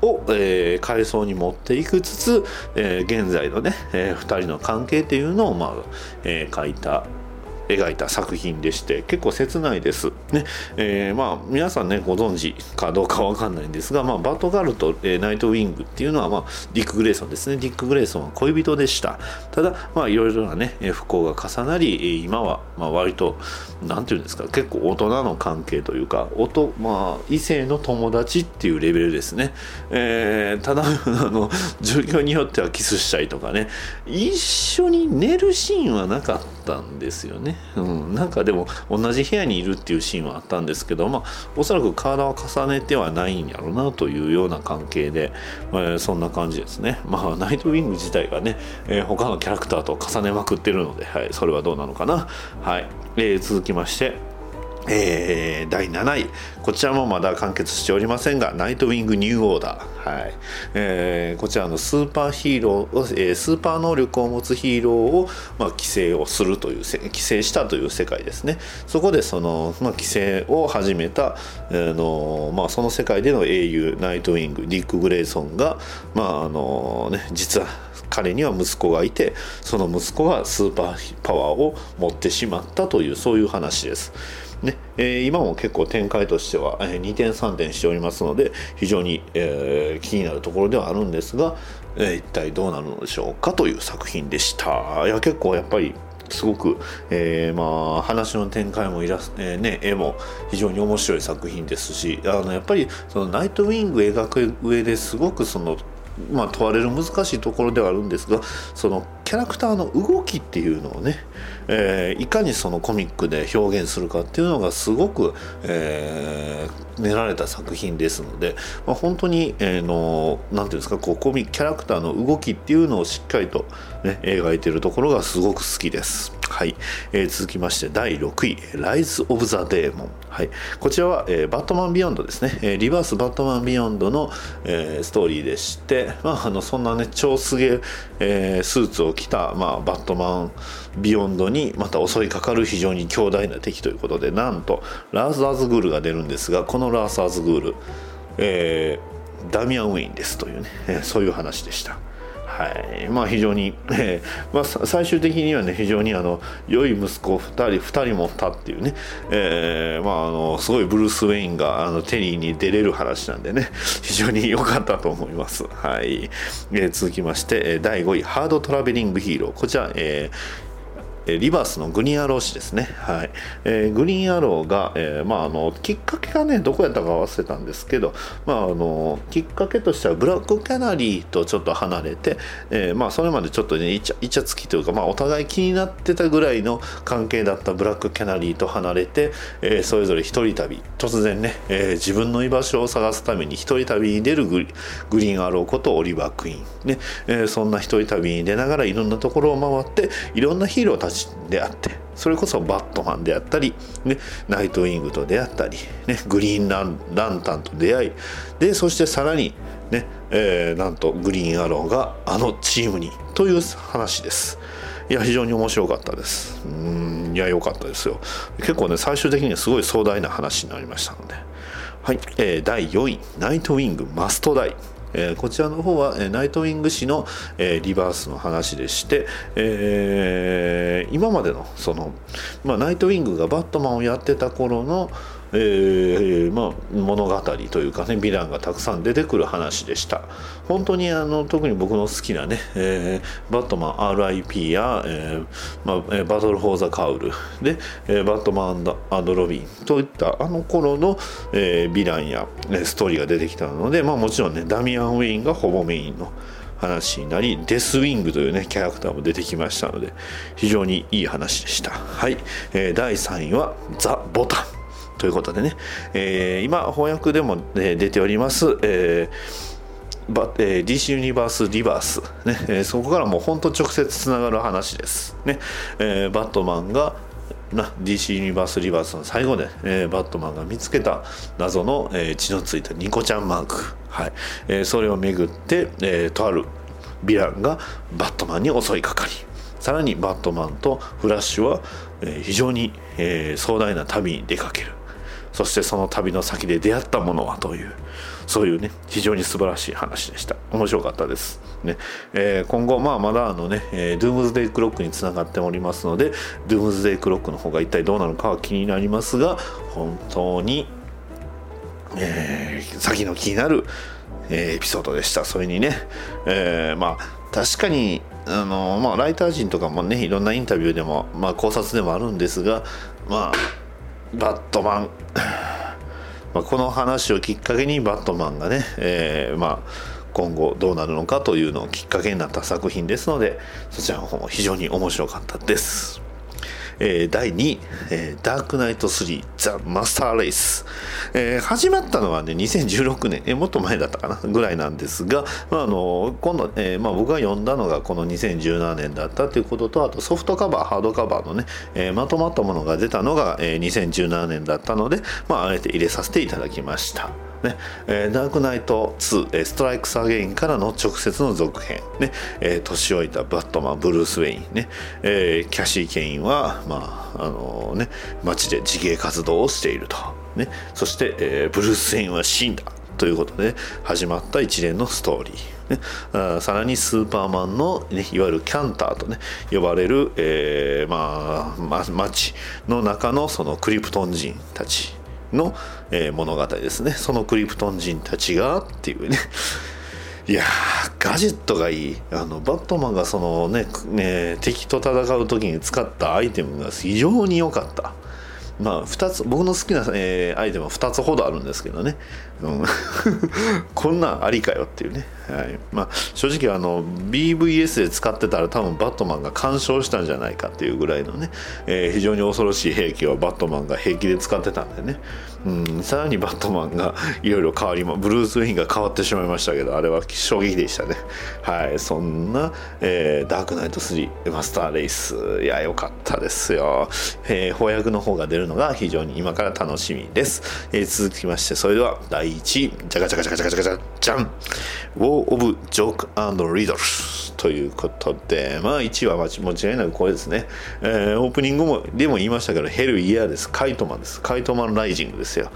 を、えー、階層に持っていくつつ、えー現在のね、え2人の関係っていうのを、まあえー書いた描いた作品でして結構切ないです。ね、えーまあ皆さんねご存知かどうかわかんないんですが、まあ、バトガルと、えーナイトウィングっていうのは、まあ、ディック・グレイソンですね。ディック・グレイソンは恋人でした。ただまあいろいろなねえ不幸が重なり今はまあ割となんていうんですか結構大人の関係というかおと、まあ、異性の友達っていうレベルですね、えーただあの状況によってはキスしたりとかね。一緒に寝るシーンはなかったんですよね、うん、なんかでも同じ部屋にいるっていうシーンはあったんですけどまあおそらく体は重ねてはないんやろうなというような関係で、えーそんな感じですね。まあナイトウィング自体がね、えー他のキャラクターと重ねまくってるので、はい、それはどうなのかな。はい、えー続きましてえー第7位。こちらもまだ完結しておりませんがナイトウィングニューオーダー、はい。えーこちらのスーパーヒーロー、えースーパー能力を持つヒーローを、まあ、規制をするという規制したという世界ですね。そこでその、まあ、規制を始めた、あのまあ、その世界での英雄ナイトウィングディック・グレイソンが、まああのね、実は彼には息子がいてその息子がスーパーパワーを持ってしまったというそういう話です。ねえー今も結構展開としては、えー2点3点しておりますので非常に、えー気になるところではあるんですが、えー一体どうなるのでしょうかという作品でした。いや結構やっぱりすごく、えーまあ、話の展開もイラス、えーね、絵も非常に面白い作品ですしあのやっぱりそのナイトウィング描く上ですごくそのまあ、問われる難しいところではあるんですがそのキャラクターの動きっていうのをね、えーいかにそのコミックで表現するかっていうのがすごく、えー練られた作品ですので、まあ、本当に、えーのなんていうんですかこうコミキャラクターの動きっていうのをしっかりと、ね、描いているところがすごく好きです。はい、えー続きまして第6位「ライズ・オブ・ザ・デーモン」はい、こちらは、えーバットマン・ビヨンド」ですね、えーリバース・バットマン・ビヨンドの、えーストーリーでして、まあ、あのそんなね超すげえースーツを着た、まあ、バットマン・ビヨンドにまた襲いかかる非常に強大な敵ということでなんとラース・アズグールが出るんですがこのラース・アズグール、えーダミアン・ウェインですというね、え ーそういう話でした。はい。まあ、非常に、えーまあ、最終的にはね非常にあの良い息子を2人2人持ったっていうね、えーまあ、あのすごいブルース・ウェインがあのテリーにデレる話なんでね 非常に良かったと思います、はい。えー続きまして第5位ハードトラベリングヒーロー。こちら、えーえリバースのグリーンアロー誌ですね、はい。えーグリーンアローが、えーまあ、あのきっかけがねどこやったか忘れたんですけど、まあ、あのきっかけとしてはブラックキャナリーとちょっと離れて、えーまあ、それまでちょっとねイチャイチャつきというか、まあ、お互い気になってたぐらいの関係だったブラックキャナリーと離れて、えそれぞれ一人旅。突然ね、え自分の居場所を探すために一人旅に出るグリーンアローことオリバー・クイーン、ね。えそんな一人旅に出ながらいろんなところを回っていろんなヒーローたちであってそれこそバットマンであったり、ね、ナイトウィングと出会ったり、ね、グリーンランタンと出会いでそしてさらに、ねえーなんとグリーンアローがあのチームにという話です。いや非常に面白かったです。うんいや良かったですよ。結構ね最終的にはすごい壮大な話になりましたので。はい、えー第4位ナイトウィングマストダイ。えーこちらの方は、えナイトウィング誌の、えリバースの話でして、え今までのその、まあ、ナイトウィングがバットマンをやってた頃の、えーまあ、物語というかねヴィランがたくさん出てくる話でした。本当にあの特に僕の好きなね、えーバットマン RIP や、えーまあバトル・フォー・ザ・カウルで、えーバットマンアンド・ロビンといったあの頃の、えーヴィランやえーストーリーが出てきたので、まあ、もちろんねダミアン・ウェインがほぼメインの話になりデスウィングというねキャラクターも出てきましたので非常にいい話でした。はい、えー第3位はザ・ボタン。ということでね、えー今翻訳でも、ね出ております、えーバえー DC ユニバースリバース、ね。えーそこからもう本当直接つながる話です、ね。えーバットマンがな DC ユニバースリバースの最後で、えーバットマンが見つけた謎の、えー血のついたニコちゃんマーク、はい。えーそれをめぐって、えーとあるヴィランがバットマンに襲いかかりさらにバットマンとフラッシュは、えー非常に、えー壮大な旅に出かける。そしてその旅の先で出会ったものはというそういうね非常に素晴らしい話でした。面白かったです、ね。えー今後まあまだあのね、えードゥームズデイクロックにつながっておりますのでドゥームズデイクロックの方が一体どうなのかは気になりますが本当にえー先の気になる、えーエピソードでした。それにね、えーまあ確かにあの、まあ、ライター陣とかもねいろんなインタビューでも、まあ、考察でもあるんですがまあバットマン まこの話をきっかけにバットマンがね、えーまあ今後どうなるのかというのをきっかけになった作品ですのでそちらの方も非常に面白かったです。えー第2位、えーダークナイト3ザ・マスター・レイス、えー始まったのはね2016年、えーもっと前だったかな？ぐらいなんですが、まああの今度、えーまあ、僕が読んだのがこの2017年だったということとあとソフトカバーハードカバーのね、えーまとまったものが出たのが、えー2017年だったので、まあ、あえて入れさせていただきました。ね。えーダークナイト2、えーストライクスアゲインからの直接の続編、ね。えー年老いたバットマンブルース・ウェイン、ね。えーキャシー・ケインは、まああのね、街で自警活動をしていると、ね、そして、えーブルース・ウェインは死んだということで始まった一連のストーリー、ね、あさらにスーパーマンの、ね、いわゆるキャンターとね。呼ばれる、えーまあ、ま街の中のそのクリプトン人たち。の、えー物語ですね。そのクリプトン人たちがっていうね。いやガジェットがいい。あのバットマンがそのねね敵と戦う時に使ったアイテムが非常に良かった。まあ二つ僕の好きな、えーアイテムは二つほどあるんですけどね、うん、こんなんありかよっていうね、はい。まあ、正直あの BVS で使ってたら多分バットマンが干渉したんじゃないかっていうぐらいのね、えー非常に恐ろしい兵器をバットマンが平気で使ってたんでね、うん、さらにバットマンがいろいろ変わりまブルース・ウェインが変わってしまいましたけどあれは衝撃でしたね。はいそんな、えーダークナイト3マスターレイス。いや良かったですよ、えー翻訳の方が出るのが非常に今から楽しみです、えー続きましてそれでは第1位じゃがじゃがじゃがじゃがじゃがじゃじゃん War of Joke and Riddles ということでまあ1位は間違いなくこれですね、えーオープニングもでも言いましたけどヘルイヤーです。カイトマンです。カイトマンライジングですよ。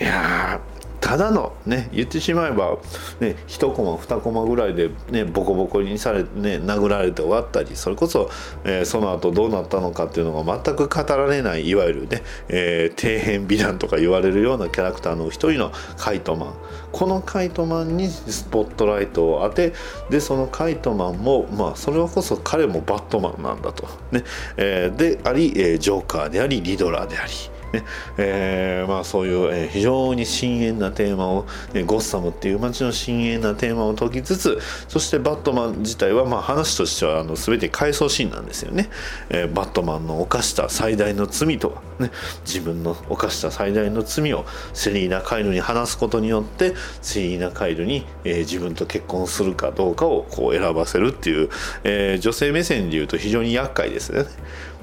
いやただのね言ってしまえば、ね、1コマ2コマぐらいで、ね、ボコボコにされ、ね、殴られて終わったりそれこそ、えーその後どうなったのかっていうのが全く語られないいわゆるね、えー底辺美談とか言われるようなキャラクターの一人のカイトマン。このカイトマンにスポットライトを当てでそのカイトマンも、まあ、それはこそ彼もバットマンなんだと、ね。えーであり、えジョーカーでありリドラーであり。ね えーまあ、そういう、えー非常に深遠なテーマを、えーゴッサムっていう街の深遠なテーマを解きつつそしてバットマン自体は、まあ、話としてはあの全て回想シーンなんですよね、えーバットマンの犯した最大の罪とは、ね、自分の犯した最大の罪をセリーナ・カイルに話すことによってセリーナ・カイルに、えー自分と結婚するかどうかをこう選ばせるっていう、えー女性目線で言うと非常に厄介ですよね。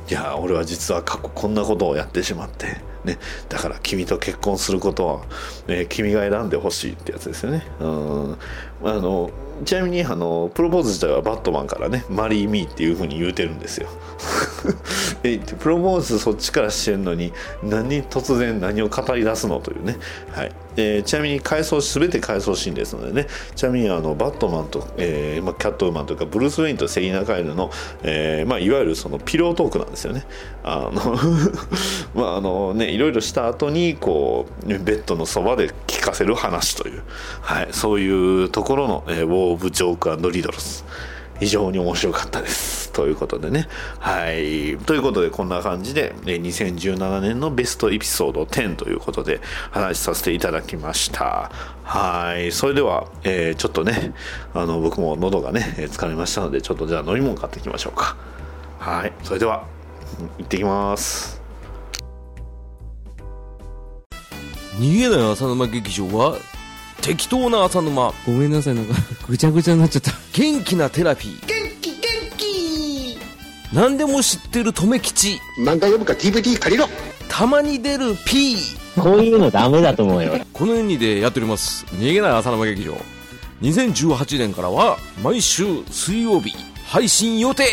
いや俺は実は過去こんなことをやってしまって、ね、だから君と結婚することは、えー君が選んでほしいってやつですよね。うんあのちなみにあのプロポーズ自体はバットマンからね「マリー・ミー」っていうふうに言うてるんですよ。えプロポーズそっちからしてるのに何突然何を語り出すのというね、はいえーちなみに回想全て回想シーンですのでねちなみにあのバットマンと、えーまあ、キャットウーマンというかブルース・ウェインとセリーナ・カイルの、えーまあ、いわゆるそのピロートークなんですよね。あの まああのねいろいろした後にこうベッドのそばで聞かせる話という、はい、そういうところの、えウォー・オブ・ジョークリドルス非常に面白かったです。ということでね。はい。ということで、こんな感じで、2017年のベストエピソード10ということで話させていただきました。はい。それでは、えーちょっとね、あの、僕も喉がね、疲れましたので、ちょっとじゃあ飲み物買ってきましょうか。はい。それでは、行ってきます。逃げない浅沼劇場は適当な浅沼。ごめんなさい、なんか、ぐちゃぐちゃになっちゃった。元気なテラピー。元気元気。何でも知ってる留吉。漫画読むか DVD 借りろ。たまに出る P こういうのダメだと思うよ。この2でやっております。逃げない浅沼劇場。2018年からは毎週水曜日配信予定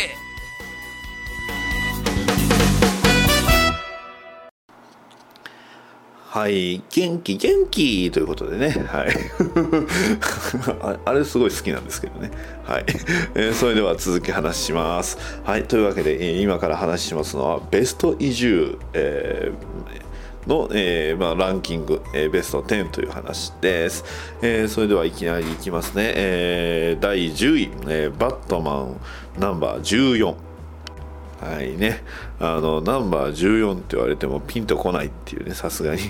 はい、元気元気ということでね、はい、あれすごい好きなんですけどね、はい、えーそれでは続き話します。はい、というわけで、今から話しますのはベスト移住、えーの、えーまあ、ランキング、えベスト10という話です、えそれではいきなりいきますね、え第10位、えバットマンナンバー14はいね、あのナンバー14って言われてもピンとこないっていうねさすがに。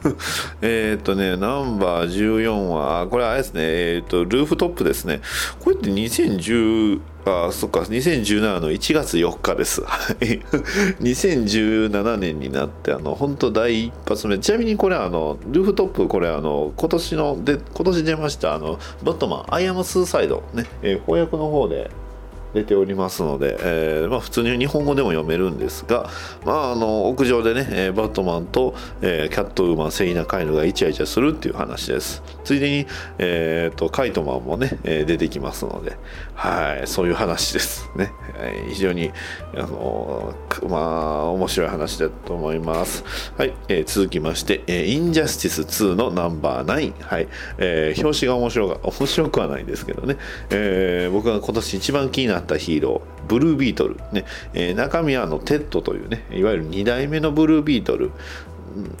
えっとねナンバー14はこれあれですね。えっ、とルーフトップですね。これって2010あそっか2017の1月4日です。はい。2017年になってあの本当第一発目。ちなみにこれあのルーフトップこれあの今年ので今年出ましたあのバットマンアイアムスーサイドね、えー翻訳の方で出ておりますので、えーまあ、普通に日本語でも読めるんですが、まあ、あの屋上でね、えバットマンと、えーキャットウーマンセリーナカイルがイチャイチャするっていう話です。ついでに、えー、とカイトマンもね、え出てきますので、はい、そういう話です。ね、はい非常にあのまあ面白い話だと思います。はい、えー続きまして、えーインジャスティス2のナンバー9はい、えー表紙が面白が面白くはないんですけどね、えー僕が今年一番気になったヒーローブルービートル、ねえー中身はあのテッドというねいわゆる2代目のブルービートル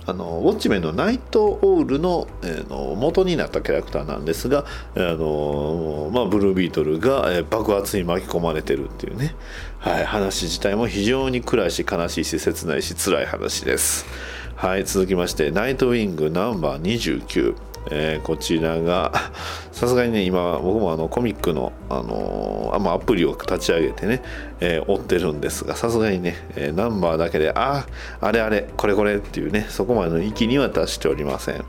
あのウォッチメンのナイト・オールの,、えーの元になったキャラクターなんですが、あのまあ、ブルービートルが、えー爆発に巻き込まれてるっていうね、はい、話自体も非常に暗いし悲しいし切ないし辛い話です。はい、続きまして、ナイトウィングナンバー29。えーこちらが さすがにね今僕もあのコミックの、あのーあまアプリを立ち上げてね、えー追ってるんですがさすがにね、えナンバーだけであああれあれこれこれっていうねそこまでの域には達しておりません。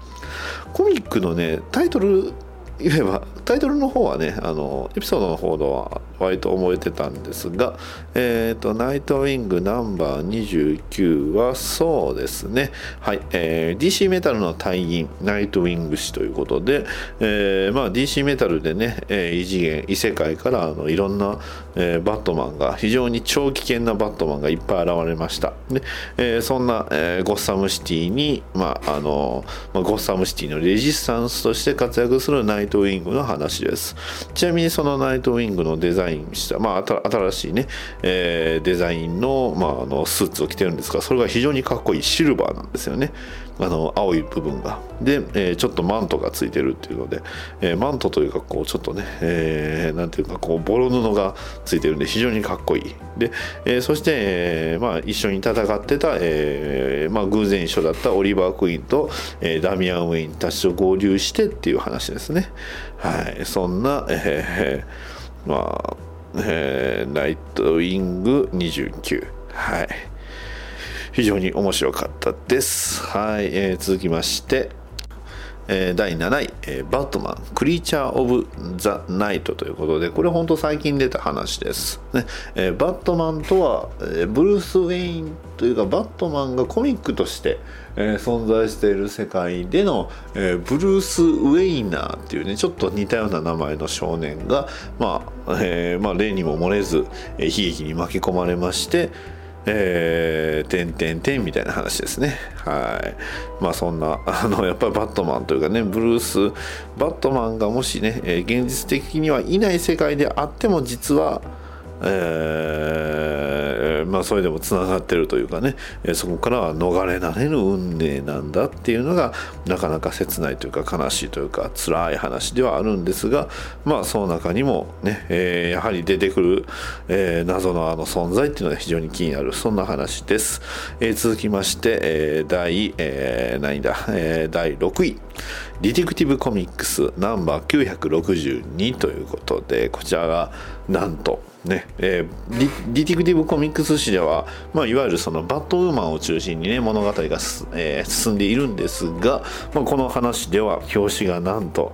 コミックのねタイトル言えばタイトルの方はねあのエピソードの方では割と覚えてたんですがえっ、とナイトウィングナンバー29はそうですね。はい、えー DC メタルの隊員ナイトウィング氏ということで、えーまあ DC メタルでね、えー異次元異世界からあのいろんな、えーバットマンが非常に超危険なバットマンがいっぱい現れました。で、えーそんな、えーゴッサムシティに、まああのまあ、ゴッサムシティのレジスタンスとして活躍するナイトウィングの話です。ちなみにそのナイトウィングのデザインインした、まあ、新しいね、えーデザインの,、まあ、あのスーツを着てるんですがそれが非常にかっこいいシルバーなんですよね。あの青い部分が。で、えーちょっとマントがついてるっていうので、えーマントというかこうちょっとね、えーなんていうかこうボロ布がついてるんで非常にかっこいい。で、えーそして、えーまあ、一緒に戦ってた、えーまあ、偶然一緒だったオリバー・クイーンと、えーダミアン・ウェインたちと合流してっていう話ですね。はい。そんな、えーまあ、えーナイトウィング29はい。非常に面白かったです。はい、えー続きまして、え第7位、えバットマン、クリーチャー・オブ・ザ・ナイトということで、これ本当最近出た話です。ねえバットマンとは、えブルース・ウェインというか、バットマンがコミックとして、え存在している世界での、えブルース・ウェイナーっていうね、ちょっと似たような名前の少年が、まあ、えーまあ、例にも漏れず、え悲劇に巻き込まれまして、えー、てんてんてんみたいな話ですね。はい。まあそんな、あの、やっぱりバットマンというかね、ブルース、バットマンがもしね、え現実的にはいない世界であっても実は、えーまあそれでもつながってるというかね、えそこからは逃れられぬ運命なんだっていうのがなかなか切ないというか悲しいというか辛い話ではあるんですがまあその中にもね、えーやはり出てくる、えー謎のあの存在っていうのが非常に気になるそんな話です、えー続きまして、えー第、えー何だ、えー第6位。ディティクティブコミックスナンバー962ということでこちらがなんとね、えーディディティクティブコミックス誌では、まあ、いわゆるそのバットウーマンを中心にね物語がす、えー進んでいるんですが、まあ、この話では表紙がなんと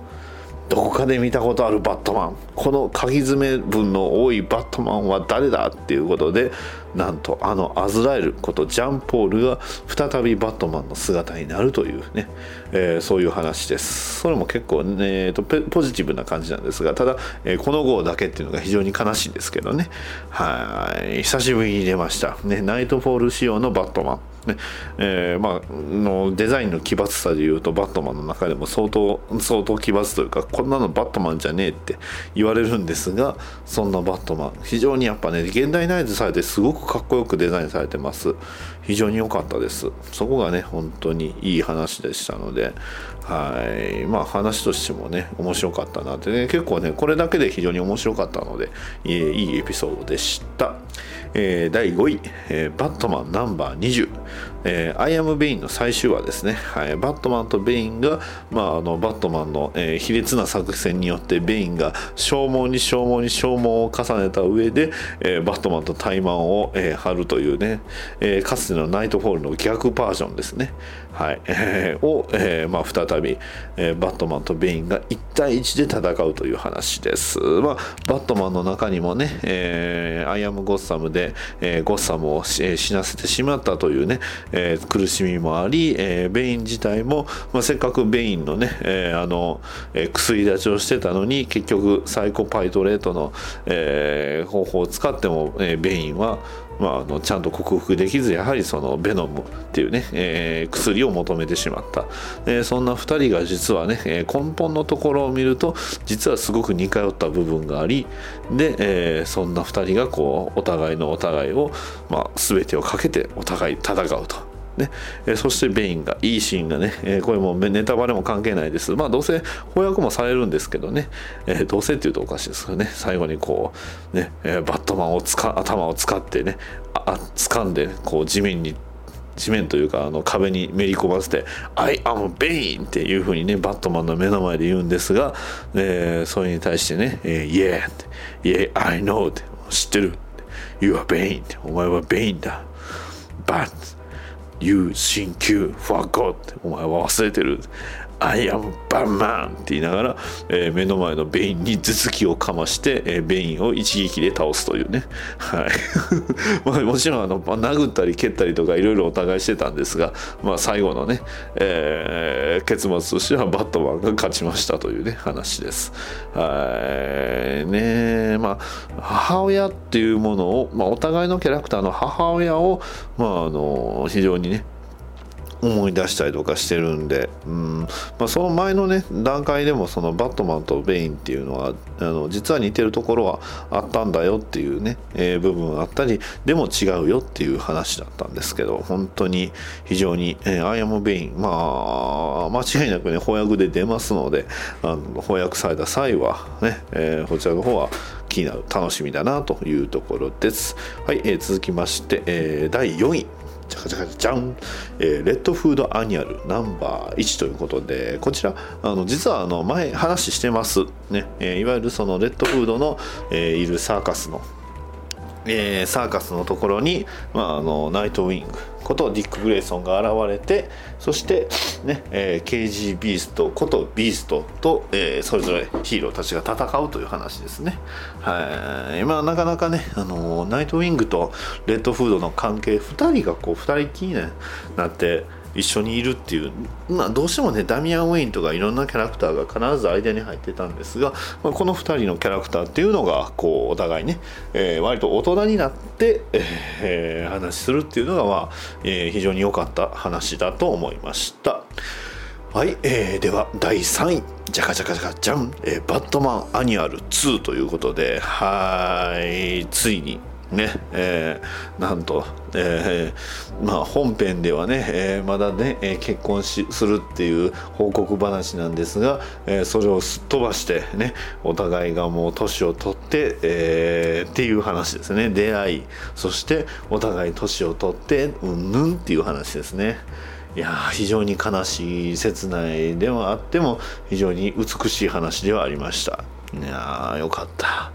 どこかで見たことあるバットマン。この鉤爪部分の多いバットマンは誰だっていうことでなんとあのアズラエルことジャンポールが再びバットマンの姿になるというね、えーそういう話です。それも結構ね、えーとポジティブな感じなんですがただ、えーこの号だけっていうのが非常に悲しいんですけどね。はい。久しぶりに出ました、ね、ナイトフォール仕様のバットマン。ねえーまあ、のデザインの奇抜さでいうとバットマンの中でも相当相当奇抜というかこんなのバットマンじゃねえって言われるんですがそんなバットマン。非常にやっぱね現代ナイズされてすごくかっこよくデザインされてます。非常に良かったです。そこがね本当にいい話でしたのではい。まあ話としてもね面白かったなって。ね結構ねこれだけで非常に面白かったのでいいいいエピソードでした、えー第5位、えーバットマンナンバー20えー、アイアム・ベインの最終話ですね、はい、バットマンとベインが、まあ、あのバットマンの、えー、卑劣な作戦によってベインが消耗に消耗に消耗を重ねた上で、えー、バットマンとタイマンを、えー、張るというね、えー、かつてのナイトフォールの逆バージョンですね、はい。えー、を、えーまあ、再び、えー、バットマンとベインが1対1で戦うという話です。まあ、バットマンの中にもね、えー、アイアム・ゴッサムで、えー、ゴッサムを、えー、死なせてしまったというね、えー、苦しみもあり、えー、ベイン自体も、まあ、せっかくベインのね、えー、あの、えー、薬断ちをしてたのに結局サイコパイレートの、えー、方法を使っても、えー、ベインはまあ、あのちゃんと克服できずやはりそのベノムっていうね、えー、薬を求めてしまった、えー、そんな2人が実はね、えー、根本のところを見ると実はすごく似通った部分がありで、えー、そんな2人がこうお互いのお互いを、まあ、全てをかけてお互い戦うと。ね。えそしてベインがいいシーンがね、えこれもネタバレも関係ないです。まあどうせ翻訳もされるんですけどね、えどうせっていうとおかしいですよね。最後にこうね、えバットマンをつか頭を使ってねあ掴んでこう地面に地面というかあの壁にめり込ませて「I am Bane」っていうふうにねバットマンの目の前で言うんですが、えー、それに対してね「えー、Yeah」って「Yeah I know」って知ってる「You are Bane」ってお前は Bane だ「But You think you forgot」お前は忘れてる I am Batman って言いながら、えー、目の前のベインに頭突きをかまして、えー、ベインを一撃で倒すというね。はい。まあ、もちろん、あの、まあ、殴ったり蹴ったりとかいろいろお互いしてたんですが、まあ、最後のね、えー、結末としてはバットマンが勝ちましたというね、話です。はい。ねまあ、母親っていうものを、まあ、お互いのキャラクターの母親を、まあ、あの、非常にね、思い出したりとかしてるんで、うん。まあ、その前のね段階でもそのバットマンとベインっていうのはあの実は似てるところはあったんだよっていうね、えー、部分あったりでも違うよっていう話だったんですけど本当に非常に、えー、アイアム・ベインまあ間違いなくね翻訳で出ますのであの翻訳された際はね、えー、こちらの方は気になる楽しみだなというところです。はい、えー、続きまして、えー、第4位。じゃかじゃかじゃん、えー、レッドフードアニュアルナンバー1ということでこちらあの実はあの前話してます。ね、えー、いわゆるそのレッドフードの、えー、いるサーカスのえー、サーカスのところに、まあ、あのナイトウィング。ことディック・グレイソンが現れてそしてね、えー、KG ビーストことビーストと、えー、それぞれヒーローたちが戦うという話ですね。はい。まあなかなかね、あのナイトウィングとレッドフードの関係2人がこう2人きりになって一緒にいるっていう、まあ、どうしてもねダミアン・ウェインとかいろんなキャラクターが必ず間に入ってたんですが、まあ、この2人のキャラクターっていうのがこうお互いね、えー、割と大人になって、えー、話するっていうのが、まあえー、非常に良かった話だと思いました。はい、えー、では第3位。じゃかじゃかじゃかじゃん、えー、バットマンアニュアル2ということではい。ついにねえー、なんと、えー、まあ、本編ではね、えー、まだね、え結婚しするっていう報告話なんですが、えそれをすっ飛ばしてねお互いがもう年を取って、えっていう話ですね。出会いそしてお互い年を取ってうんぬんっていう話ですね。いや非常に悲しい切ないではあっても非常に美しい話ではありました。いやよかった。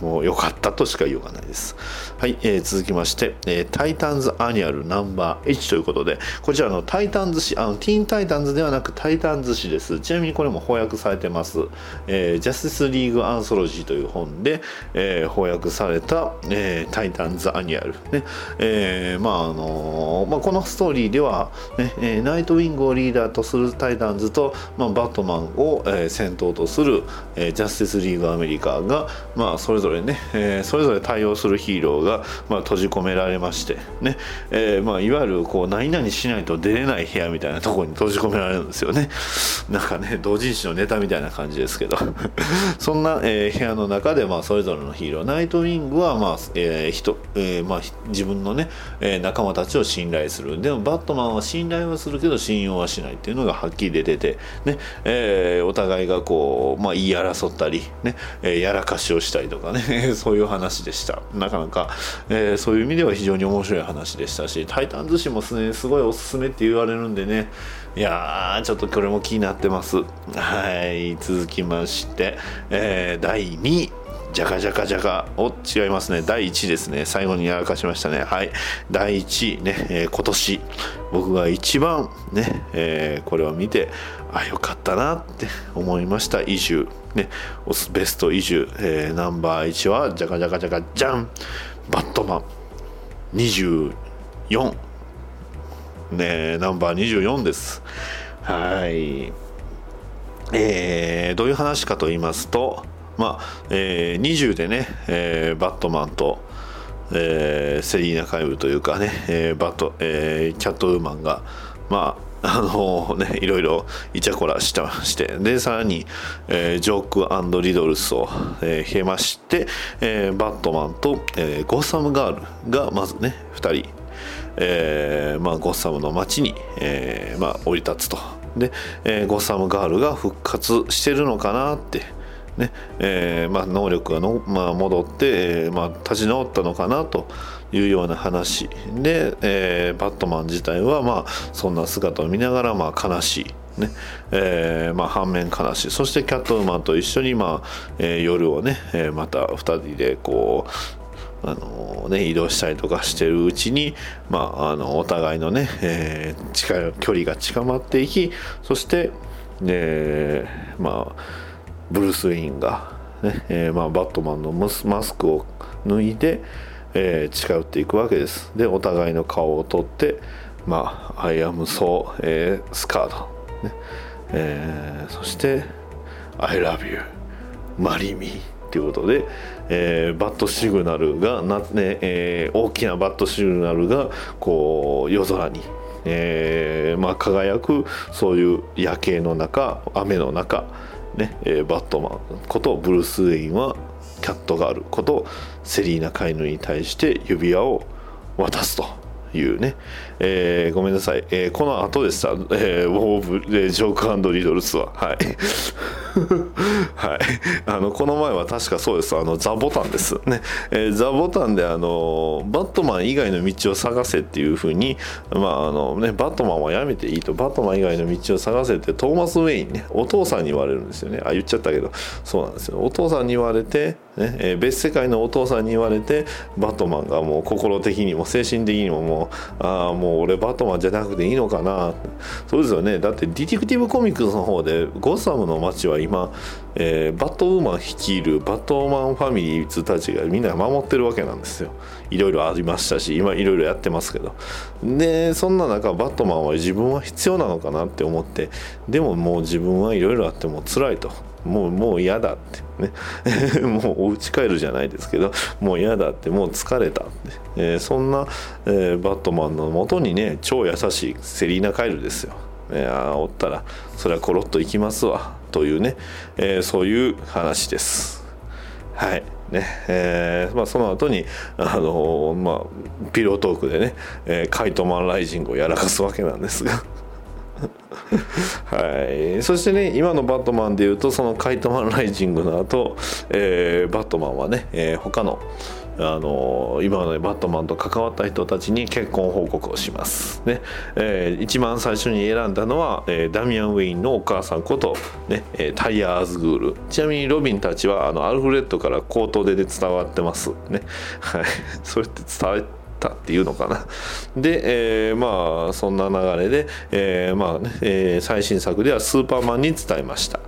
もう良かったとしか言いようがないです。はい、えー、続きまして、えー、タイタンズアニュアルナンバー H ということで、こちらのタイタンズ誌、あの、ティーンタイタンズではなくタイタンズ誌です。ちなみにこれも翻訳されてます。えー、ジャスティスリーグアンソロジーという本で、えー、翻訳された、えー、タイタンズアニュアル。ね、えー、まああのー、まあこのストーリーでは、ね、えー、ナイトウィングをリーダーとするタイタンズと、まあバットマンを、えー、先頭とする、えー、ジャスティスリーグアメリカが、まあそれぞれね、えー、それぞれ対応するヒーローが、まあ、閉じ込められましてね、えー、まあ、いわゆるこう何々しないと出れない部屋みたいなところに閉じ込められるんですよね。なんかね同人誌のネタみたいな感じですけど。そんな、えー、部屋の中で、まあ、それぞれのヒーロー。ナイトウィングは、まあえー人えーまあ、自分のね、えー、仲間たちを信頼する。でもバットマンは信頼はするけど信用はしないっていうのがはっきり出てて、ねえー、お互いがこう、まあ、言い争ったり、ねえー、やらかしをしたりとかね そういう話でした。なかなか、えーそういう意味では非常に面白い話でしたし「タイタン寿司」もす,、ね、すごいおすすめって言われるんでね。いやーちょっとこれも気になってます。はい続きまして、えー第2位。じゃかじゃかじゃかお違いますね。第1位ですね。最後にやらかしましたね。はい。第1位ね、えー今年。僕が一番ね、えーこれを見てあよかったなって思いました。移住ね。おすベスト。移住、えーナンバー1はじゃかじゃかじゃかじゃんバットマン。24ねナンバー24です。はい。えーどういう話かと言いますとまあ、えー20でね、えーバットマンと、えーセリーナ・カイブというかね、えーバット、えーキャットウーマンがまあ あのねいろいろイチャコラしたしてでさらに、えージョークリドルスを、えー経まして、えーバットマンと、えーゴッサムガールがまずね2人えーまあ、ゴッサムの街に、えーまあ、降り立つと。で、えーゴッサムガールが復活してるのかなって、ねえーまあ、能力がの、まあ、戻って、えーまあ、立ち直ったのかなというような話で、えーバットマン自体は、まあ、そんな姿を見ながら、まあ、悲しい。ねえーまあ、反面悲しいそしてキャットウーマンと一緒に、まあえー夜をね、えーまた2人でこうあのね、移動したりとかしてるうちに、まあ、あのお互いのね、え近距離が近まっていきそして、えまあ、ブルース・ウェインが、ねえーまあ、バットマンのマスクを脱いで、えー近寄っていくわけです。でお互いの顔を取って「まあ、I am so、えー、scared、ねえーそして「I love you マリミ。ーということで、えーバットシグナルがな、ねえー大きなバットシグナルがこう夜空に、えーまあ、輝くそういう夜景の中雨の中、ねえバットマンことブルース・ウェインはキャットガールことセリーナ・カイヌに対して指輪を渡すと。いうね、えーごめんなさい、えーこの後でした、えーウォーブ、えージョークリドルスは、はい、はい、あのこの前は確かそうです。あのザ・ボタンです。ね、えーザ・ボタンであのバットマン以外の道を探せっていうふうに、まああのね、バットマンはやめていいと。バットマン以外の道を探せってトーマス・ウェインねお父さんに言われるんですよね。あ言っちゃったけど。そうなんですよ。お父さんに言われて、ねえー別世界のお父さんに言われてバットマンがもう心的にも精神的にももうああもう俺バトマンじゃなくていいのかな。そうですよね。だってディティクティブコミックスの方でゴッサムの街は今、えーバットウーマン率いるバットマンファミリーズたちがみんな守ってるわけなんですよ。いろいろありましたし今いろいろやってますけど。でそんな中バットマンは自分は必要なのかなって思ってでももう自分はいろいろあっても辛いと。もうもう嫌だってね。もうお家帰るじゃないですけどもう嫌だってもう疲れたって、えーそんな、えーバットマンのもとにね超優しいセリーナ・カイルですよ、えーあおったらそれはコロッといきますわ。というね、えーそういう話です。はい。ね。えーまあ、その後にあのーまあ、ピロートークでね、えーカイトマンライジングをやらかすわけなんですが。はい、そしてね今のバットマンでいうとそのカイトマンライジングの後、えーバットマンはね、えー他のあのー今の、ね、バットマンと関わった人たちに結婚報告をします、ね。えー一番最初に選んだのは、えーダミアン・ウェインのお母さんこと、ねえタイヤー・ズグール。ちなみにロビンたちはあのアルフレッドから口頭で、ね、伝わってます。ね。はい。それって伝えたっていうのかな。で、えーまあそんな流れで、えーまあねえー最新作ではスーパーマンに伝えました。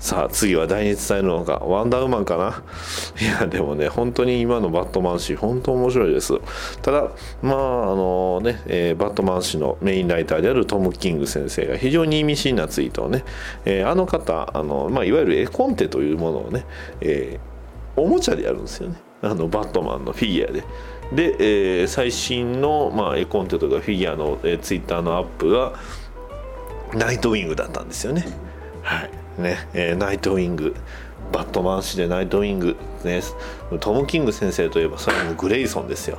さあ次は誰に伝えるのか。ワンダーウーマンかな。いやでもね本当に今のバットマン誌本当面白いです。ただまああのね、えーバットマン誌のメインライターであるトム・キング先生が非常に意味深なツイートをね、えーあの方あの、まあ、いわゆる絵コンテというものをね、えーおもちゃでやるんですよね。あのバットマンのフィギュアで。で、えー最新の、まあ、絵コンテとかフィギュアの、えーツイッターのアップがナイトウィングだったんですよね。はいねえーナイトウィングバットマン誌でナイトウィング、ね、トム・キング先生といえばそれはもうグレイソンですよ。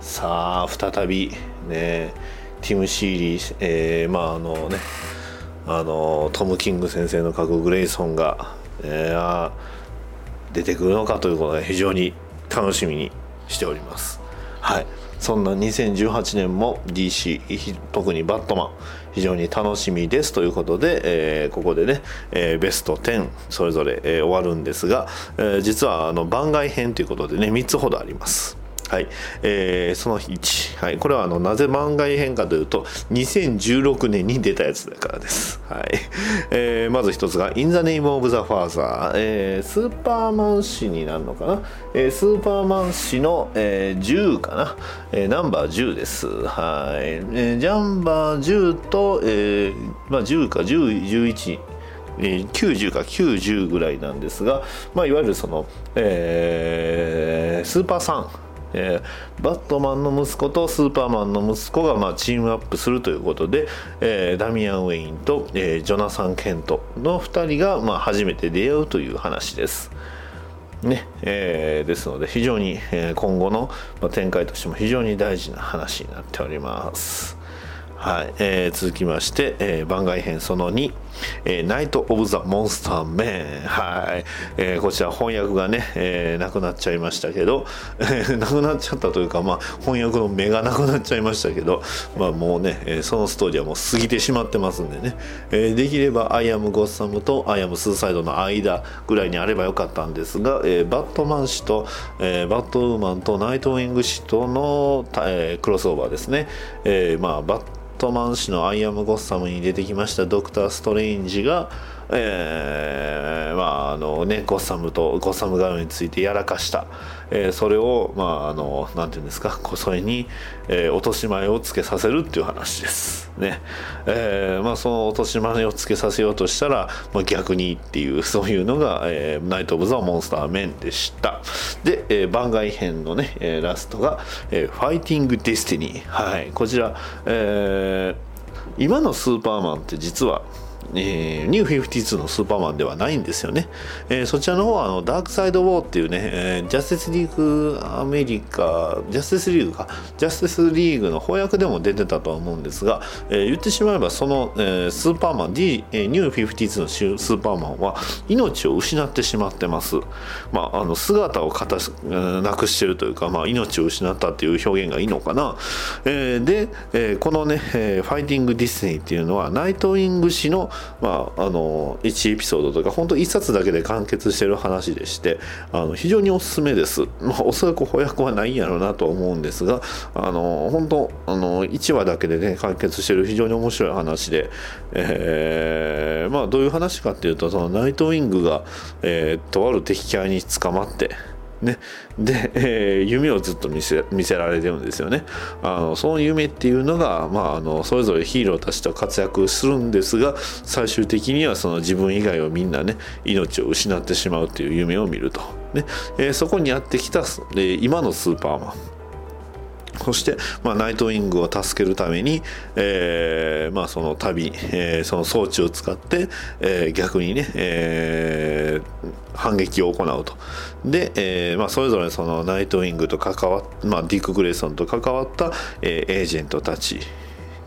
さあ再び、ね、ティム・シーリー、えーまああのねあのトム・キング先生の書くグレイソンが、えー出てくるのかということで非常に楽しみにしております。はい。そんな2018年も DC 特にバットマン非常に楽しみですということで、えー、ここでね、えー、ベスト10それぞれ、えー、終わるんですが、えー、実はあの番外編ということでね3つほどありますはい、えー、その1、はい、これはあのなぜ番外編かというと2016年に出たやつだからです、はい。えー、まず一つが「In the Name of the Father、えー」スーパーマン誌になるのかな、えー、スーパーマン誌の、えー、10かな、えー、ナンバー10です。はい、えー、ジャンバー10と、えーまあ、10か。1011 90か。90ぐらいなんですが、まあ、いわゆるその、えー、スーパーサンえー、バットマンの息子とスーパーマンの息子が、まあ、チームアップするということで、えー、ダミアン・ウェインと、えー、ジョナサン・ケントの2人が、まあ、初めて出会うという話です。ねえー、ですので非常に、えー、今後の、ま、展開としても非常に大事な話になっております。はい、えー、続きまして、え、番外編その2、えー、ナイト・オブ・ザ・モンスター・メン、はい。えー、こちら翻訳がね、えー、なくなっちゃいましたけど、えー、なくなっちゃったというか、まあ、翻訳の目がなくなっちゃいましたけど、まあ、もうね、えー、そのストーリーはもう過ぎてしまってますんでね、えー、できればアイアム・ゴッサムとアイアム・スーサイドの間ぐらいにあればよかったんですが、えー、バットマン誌と、えー、バットウーマンとナイトウィング誌との、えー、クロスオーバーですね、えーまあ、バットマン誌のアイアム・ゴッサムに出てきましたドクター・ストレインジが、えー、まああのねゴッサムとゴッサムガールについてやらかした、えー、それをまああのなんていうんですかそれに、えー、落とし前をつけさせるっていう話です。ね、えー、まあその落とし前をつけさせようとしたら、まあ、逆にっていうそういうのが、えー、ナイト・オブ・ザ・モンスター・メンでした。で、え、番外編のね、え、ラストが、え、ファイティング・ディスティニーはい。こちら、えー、今のスーパーマンって実はえー、ニュー52のスーパーマンではないんですよね。えー、そちらの方はあのダークサイドウォーっていうね、えー、ジャスティスリーグアメリカ、ジャスティスリーグか、ジャスティスリーグの翻訳でも出てたと思うんですが、えー、言ってしまえばその、えー、スーパーマン、D えー、ニュー52のスーパーマンは命を失ってしまってます。まあ、あの姿をかたなくしてるというか、まあ、命を失ったっていう表現がいいのかな。えー、で、えー、このね、えー、ファイティングディスティニーっていうのはナイトウィング誌のまあ、あの1エピソードとか本当1冊だけで完結してる話でしてあの非常におすすめです、まあ、おそらく翻訳はないんやろうなとは思うんですがあの本当あの1話だけでね完結してる非常に面白い話で、えー、まあどういう話かっていうとそのナイトウィングが、えー、とある敵キャラに捕まってね、で、えー、夢をずっと見せ見せられてるんですよね。あのその夢っていうのが、まあ、あのそれぞれヒーローたちと活躍するんですが最終的にはその自分以外をみんなね命を失ってしまうっていう夢を見ると、ね。えー、そこにやってきた、えー、今のスーパーマン。そして、まあ、ナイトウィングを助けるために、えーまあ、その旅、えー、その装置を使って、えー、逆にね、えー、反撃を行うと。で、えーまあ、それぞれそのナイトウィングと関わっ、まあ、ディック・グレイソンと関わった、えー、エージェントたち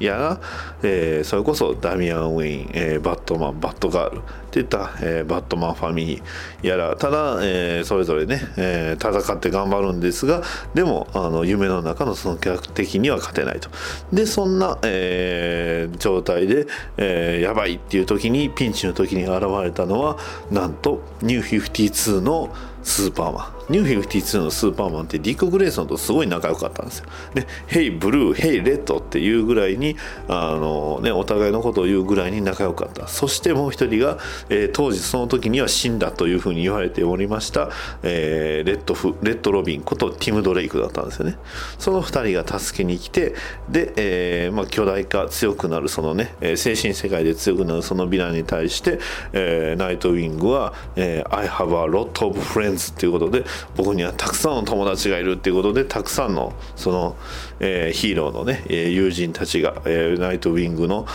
や、えー、それこそダミアン・ウェイン、えー、バットマンバットガールといった、えー、バットマンファミリーやらただ、えー、それぞれね、えー、戦って頑張るんですがでもあの夢の中のその客的には勝てないと。でそんな、えー、状態で、えー、やばいっていう時にピンチの時に現れたのはなんとニュー52のスーパーマン。ニュー52のスーパーマンってディック・グレイソンとすごい仲良かったんですよ。で「ヘイブルー」「ヘイレッド」っていうぐらいにあの、ね、お互いのことを言うぐらいに仲良かったそしてもう一人が、えー、当時その時には死んだというふうに言われておりました、えー、レッドフレッド・ロビンことティム・ドレイクだったんですよね。その二人が助けに来てで、えーまあ、巨大化強くなるそのね精神世界で強くなるそのヴィランに対して、え、ナイトウィングは、えー「I have a lot of friends」っていうことで僕にはたくさんの友達がいるっていうことでたくさんのその、えー、ヒーローのね友人たちが、えー、ナイトウィングの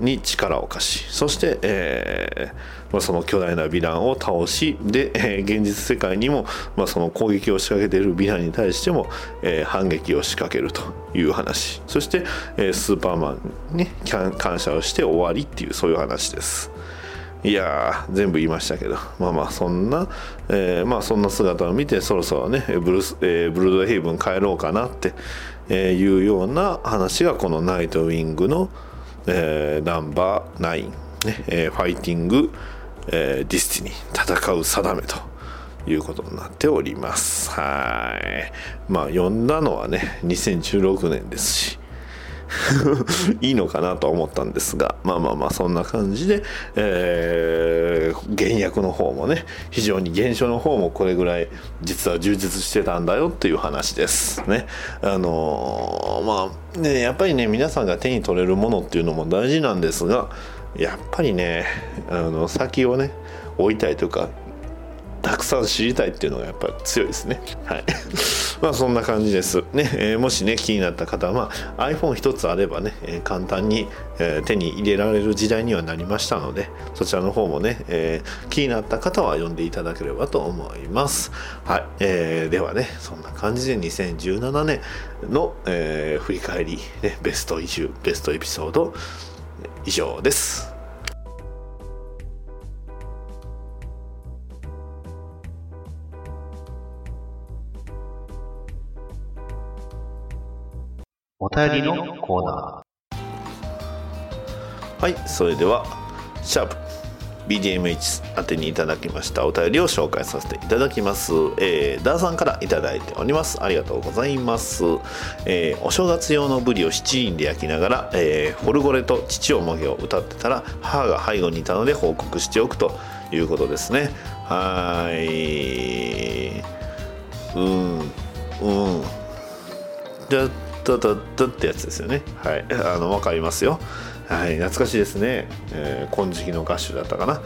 に力を貸しそして、えーまあ、その巨大なヴィランを倒しで、えー、現実世界にも、まあ、その攻撃を仕掛けているヴィランに対しても、えー、反撃を仕掛けるという話そして、えー、スーパーマンに感謝をして終わりっていうそういう話です。いや全部言いましたけど。まあまあそんな、えーまあそんな姿を見てそろそろねブルース、えーブルードヘイブン帰ろうかなってえいうような話がこのナイトウィングの、えーナンバーナイン、ねえーファイティング、えーディスティニー戦う定めということになっております。はい。まあ読んだのはね2016年ですし いいのかなと思ったんですがまあまあまあそんな感じで、えー原役の方もね非常に原書の方もこれぐらい実は充実してたんだよっていう話ですね。あのーまあねやっぱりね皆さんが手に取れるものっていうのも大事なんですがやっぱりねあの先をね追いたいというかたくさん知りたいっていうのがやっぱ強いですね。はい。まあそんな感じです。ね、えーもしね気になった方は、まあ、iPhone 一つあればね、えー簡単に、えー手に入れられる時代にはなりましたので、そちらの方もね、えー気になった方は読んでいただければと思います。はい。えーではね、そんな感じで2017年の、えー振り返り、ね、ベストイシュー、ベストエピソード以上です。お便りのコーナーはい、それでは、シャープ BDMH 宛てにいただきましたお便りを紹介させていただきます。えー、ダーさんからいただいております。ありがとうございます。えーお正月用のブリを七輪で焼きながら、えーフォルゴレと父をもげを歌ってたら、母が背後にいたので報告しておくということですね。はい。うん、うん。だだだだってやつですよね。はい、あのわかりますよ。はい、懐かしいですね。えー金色の歌手だったかな。はい、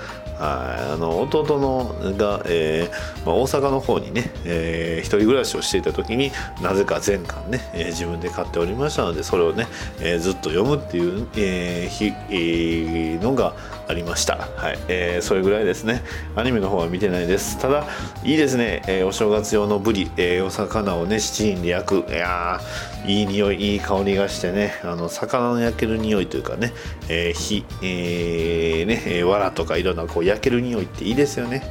あの弟のが、えーまあ、大阪の方にね、えー一人暮らしをしていた時になぜか全巻ね、えー自分で買っておりましたのでそれをね、えーずっと読むっていう、えー日えーのがありました。はい、えーそれぐらいですね。アニメの方は見てないです。ただいいですね。えーお正月用のブリ、えーお魚をね七輪で焼く。いやいい匂いいい香りがしてねあの魚の焼ける匂いというかね、えー火、えーねえー藁とかいろんなこう焼ける匂いっていいですよね。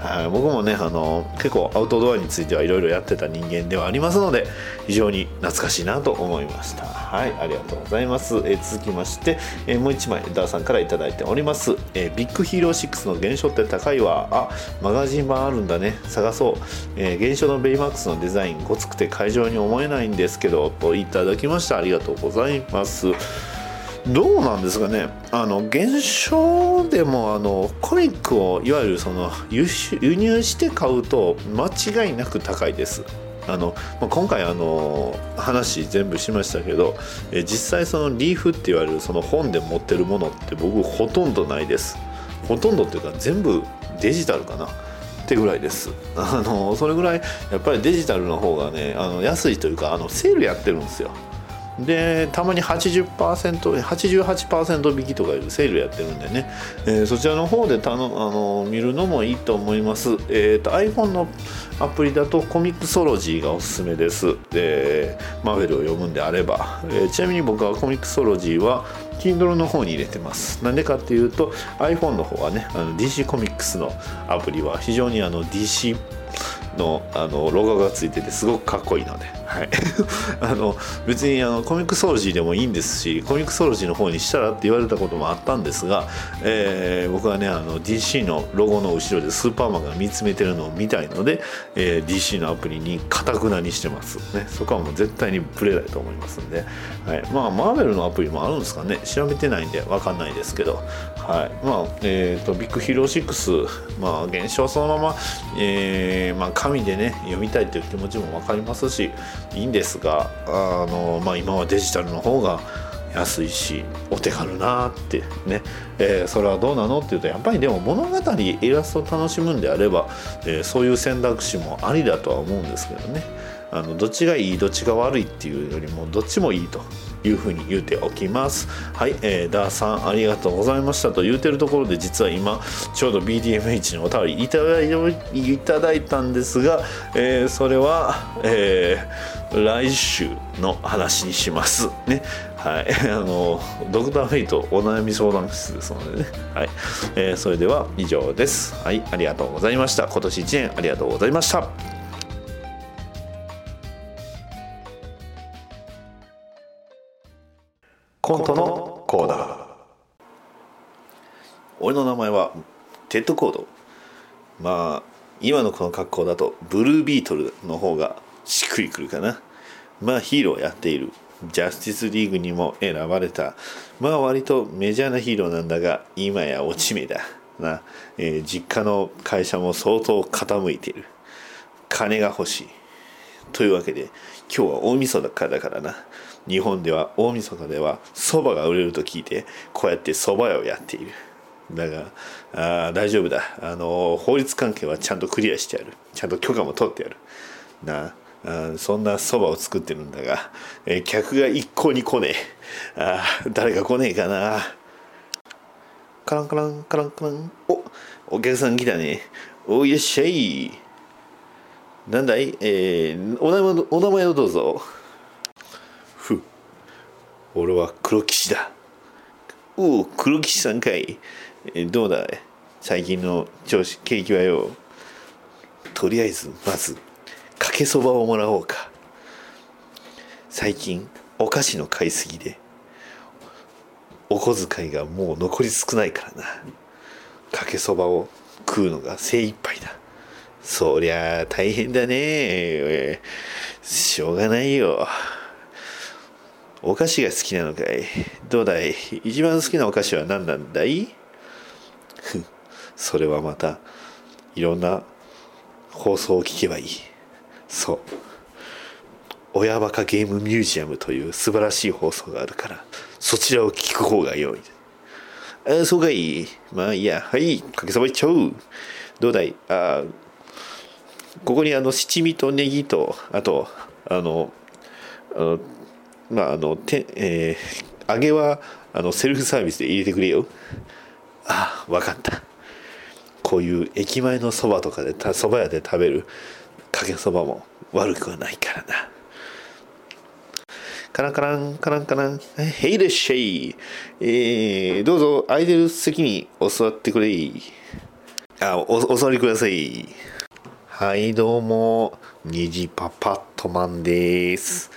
はい、僕もねあの結構アウトドアについてはいろいろやってた人間ではありますので非常に懐かしいなと思いました。はいありがとうございます、え続きまして、えーもう一枚ダーさんから頂いております、えービッグヒーロー6の原書って高いわ。あマガジン版あるんだね。探そう、えー原書のベイマックスのデザインごつくて会場に思えないんですけどといただきました。ありがとうございます。どうなんですかね。あの現象でもあのコミックをいわゆるその輸入して買うと間違いなく高いです。あの、まあ、今回あの話全部しましたけどえ実際そのリーフって言われるその本で持ってるものって僕ほとんどないです。ほとんどっていうか全部デジタルかな？ってぐらいです。あのそれぐらいやっぱりデジタルの方がねあの安いというかあのセールやってるんですよ。でたまに 80%88% 引きとかいうセールやってるんでね、えーそちらの方でたのあの見るのもいいと思います、えーと iPhone のアプリだとコミックソロジーがおすすめです。でマーベルを読むんであれば、えーちなみに僕はコミックソロジーは Kindle の方に入れてます。なんでかっていうと iPhone の方はねあの DC コミックスのアプリは非常にあの DC のあのロゴがついててすごくかっこいいので、はい、あの別にあのコミックソロジーでもいいんですしコミックソロジーの方にしたらって言われたこともあったんですが、えー僕はねあの DC のロゴの後ろでスーパーマンが見つめてるのを見たいので、えー DC のアプリにかたくなにしてます、ね、そこはもう絶対にブレないと思いますんで、はい、まあマーベルのアプリもあるんですかね。調べてないんで分かんないですけど、はい。まあえー、とビッグヒーロー6、まあ、原書そのまま、えーまあ、紙でね読みたいという気持ちも分かりますしいいんですがあの、まあ、今はデジタルの方が安いしお手軽なってね、えーそれはどうなのっていうとやっぱりでも物語イラストを楽しむんであれば、えーそういう選択肢もありだとは思うんですけどね。あのどっちがいいどっちが悪いっていうよりもどっちもいいと。いうふうに言うておきます。はい、えー、ダーさんありがとうございましたと言うてるところで実は今ちょうど BDMH にお便りいただいいただいたんですが、えー、それは、えー、来週の話にします。ね。はい。あのドクターフェイトお悩み相談室ですのでね。はい、えー、それでは以上です。はいありがとうございました。今年1年ありがとうございました。コントのコーナー。俺の名前はテッドコード。まあ今のこの格好だとブルービートルの方がしっくりくるかな。まあヒーローやっている。ジャスティスリーグにも選ばれた。まあ割とメジャーなヒーローなんだが今や落ち目だ。な、えー、実家の会社も相当傾いている。金が欲しい。というわけで今日は大晦日だからな。日本では大晦日では蕎麦が売れると聞いてこうやって蕎麦屋をやっている。だがあ大丈夫だ。あの法律関係はちゃんとクリアしてやる。ちゃんと許可も取ってやる。なあそんな蕎麦を作ってるんだが、え客が一向に来ねえ。あ誰か来ねえかな。カランカランカランカラン。おお客さん来たね。おいらっしゃい。なんだい？えー、お名前お名前をどうぞ。俺は黒騎士だ。おお黒騎士さんかい、どうだ？最近の調子景気はよとりあえずまずかけそばをもらおうか。最近お菓子の買いすぎでお小遣いがもう残り少ないからな。かけそばを食うのが精一杯だ。そりゃ大変だね。しょうがないよ。お菓子が好きなのかい？どうだい？一番好きなお菓子は何なんだい？それはまたいろんな放送を聞けばいい。そう。親バカゲームミュージアムという素晴らしい放送があるからそちらを聞く方が良い。あそうかい？まあいいや。はいかけそばいっちゃう。どうだい？あここにあの七味とネギとあとあのあのまああのて、えー、揚げはあのセルフサービスで入れてくれよ。あ分かった。こういう駅前のそばとかでそば屋で食べるかけそばも悪くはないからな。カランカランカランカラン。へいらっしゃいえー、どうぞ空いてる席にお座ってくれあおお座りください。はいどうも。虹パパットマンです。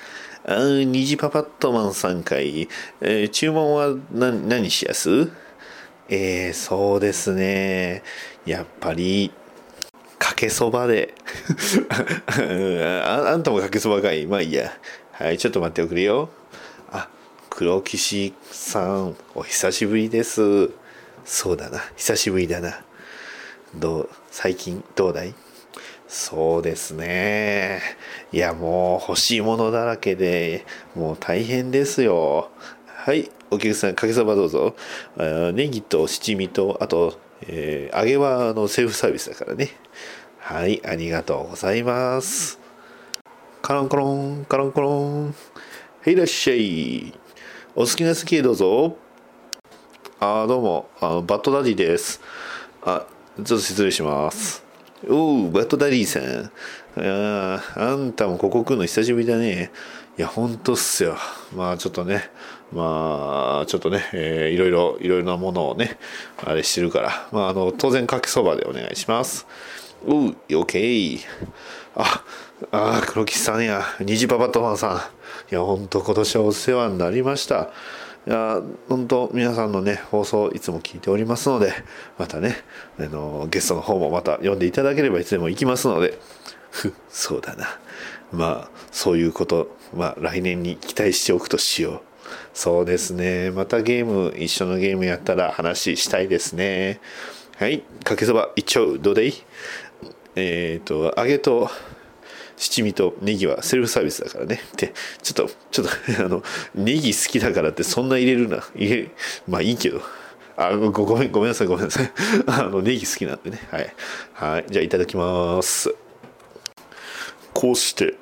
あ虹パパットマンさんかい、えー、注文は何何しやす？えー、そうですね。やっぱりかけそばで。ああんたもかけそばかい？まあいいや。はいちょっと待っておくれよ。あ黒騎士さんお久しぶりです。そうだな久しぶりだな。どう最近どうだい？そうですねいやもう欲しいものだらけでもう大変ですよはいお客さんかけそばどうぞネギと七味とあとえー、揚げはあのセルフサービスだからね。はい、ありがとうございます。カランコロン、カランコロン。へいらっしゃい。お好きな席へどうぞ。あ、どうも、あのバッドダディです。あ、ちょっと失礼します。おう、バッドダディさん。あああんたもここ来るの久しぶりだね。いや、ほんとっすよ。まあちょっとね、まあちょっとね、えー、いろいろ、いろいろなものをね、あれしてるから、まああの、当然かけそばでお願いします。おう、オッケー。あ、あ、黒木さんや、虹パパトマンさん。いや、ほんと今年はお世話になりました。いや本当皆さんのね放送いつも聞いておりますのでまたねあのゲストの方もまた読んでいただければいつでも行きますのでふそうだな。まあそういうことまあ来年に期待しておくとしよう。そうですね。またゲーム一緒のゲームやったら話したいですね。はい。かけそば一丁どうでい。いえっ、ー、と揚げと七味とネギはセルフサービスだからね。で、ちょっと、ちょっと、あの、ネギ好きだからってそんな入れるな。入れ、まあいいけど。あご、ごめん、ごめんなさい、ごめんなさい。あの、ネギ好きなんでね。はい。はい。じゃあいただきます。こうして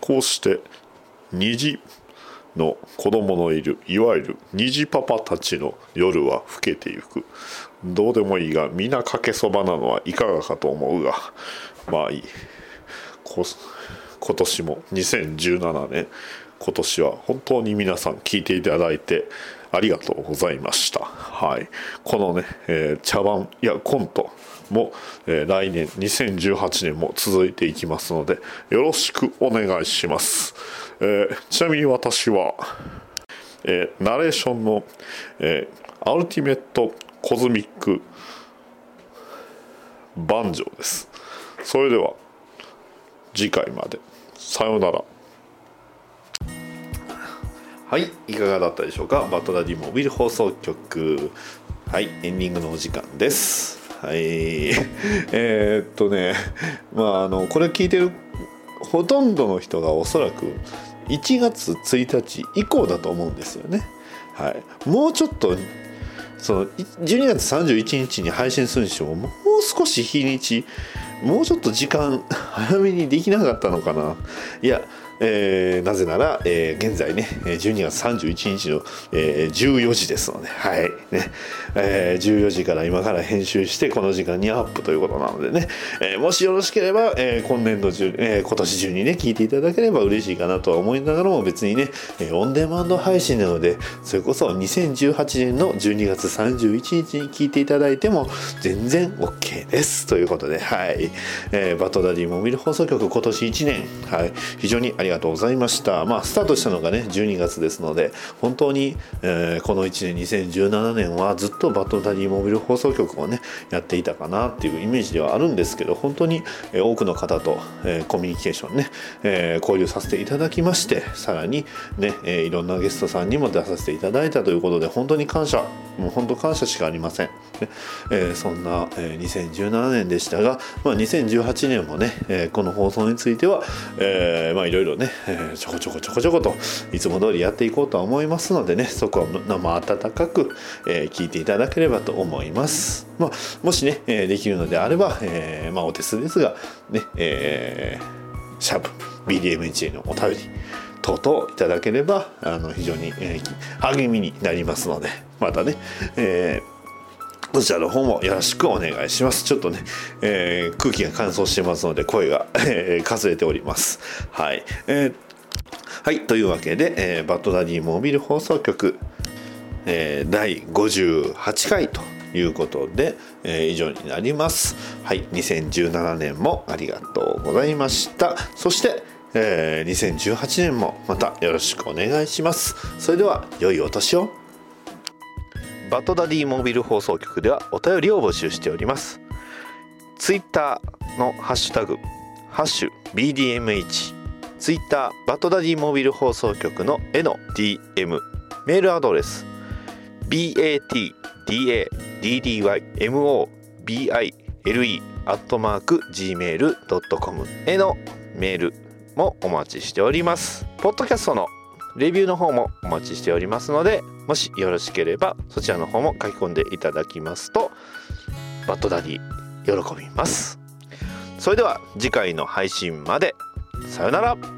こうして虹の子供のいるいわゆる虹パパたちの夜は更けてゆくどうでもいいが皆かけそばなのはいかがかと思うがまあいいこ今年も2017年今年は本当に皆さん聞いていただいてありがとうございました。はい。このね、えー茶番やコントも、えー来年2018年も続いていきますのでよろしくお願いします。えーちなみに私は、えナレーションの、えアルティメットコズミックバンジョーです。それでは次回までさようなら。はい、いかがだったでしょうか？バトダディモビル放送局。はい、エンディングのお時間です。はい、えっとね、まあ、あの、これ聞いてるほとんどの人がおそらく1月1日以降だと思うんですよね。はい、もうちょっとその12月31日に配信するにしてももう少し日にちもうちょっと時間 早めにできなかったのかな。いや、えーなぜなら、えー現在ね12月31日の、えー14時ですので、はい。ね。えー14時から今から編集してこの時間にアップということなのでね、えーもしよろしければ、えー今年度中、えー今年中にね聞いていただければ嬉しいかなとは思いながらも別にね、オンデマンド配信なのでそれこそ2018年の12月31日に聞いていただいても全然 OK ですということで。はい、えーバトダディモビル放送局今年1年、はい、非常にありますりがとうございました。まあスタートしたのがね12月ですので本当に、えーこの1年2017年はずっとバトダディモビル放送局をねやっていたかなっていうイメージではあるんですけど本当に、えー多くの方と、えーコミュニケーションね、え交流させていただきましてさらにね、えいろんなゲストさんにも出させていただいたということで本当に感謝。もう本当感謝しかありません、ねえそんな、えー2017年でしたが、まあ、2018年もね、えこの放送については、えーまあいろいろね、えーちょこちょこちょこちょこといつも通りやっていこうとは思いますのでねそこは生温かく、えー聞いていただければと思います、まあ、もしね、えーできるのであれば、えーまあ、お手数ですがね、えーシャープ BDMHA のお便り等々いただければあの非常に、えー励みになりますのでまたね、えーそちらの方もよろしくお願いします。ちょっとね、えー空気が乾燥してますので声が、えーかすれております。はい。えーはい。というわけで、えーバッドダディモービル放送局、えー第58回ということで、えー以上になります。はい。2017年もありがとうございました。そして、えー2018年もまたよろしくお願いします。それでは、良いお年を。バトダディモビル放送局ではお便りを募集しております。ツイッターのハッシュタグ、ハッシュ BDMH、ツイッターバトダディモビル放送局の絵の DM、メールアドレス、batdaddymobile アットマーク gmail.com へのメールもお待ちしております。ポッドキャストのレビューの方もお待ちしておりますのでもしよろしければそちらの方も書き込んでいただきますとバッドダディ喜びます。それでは次回の配信まで。さよなら。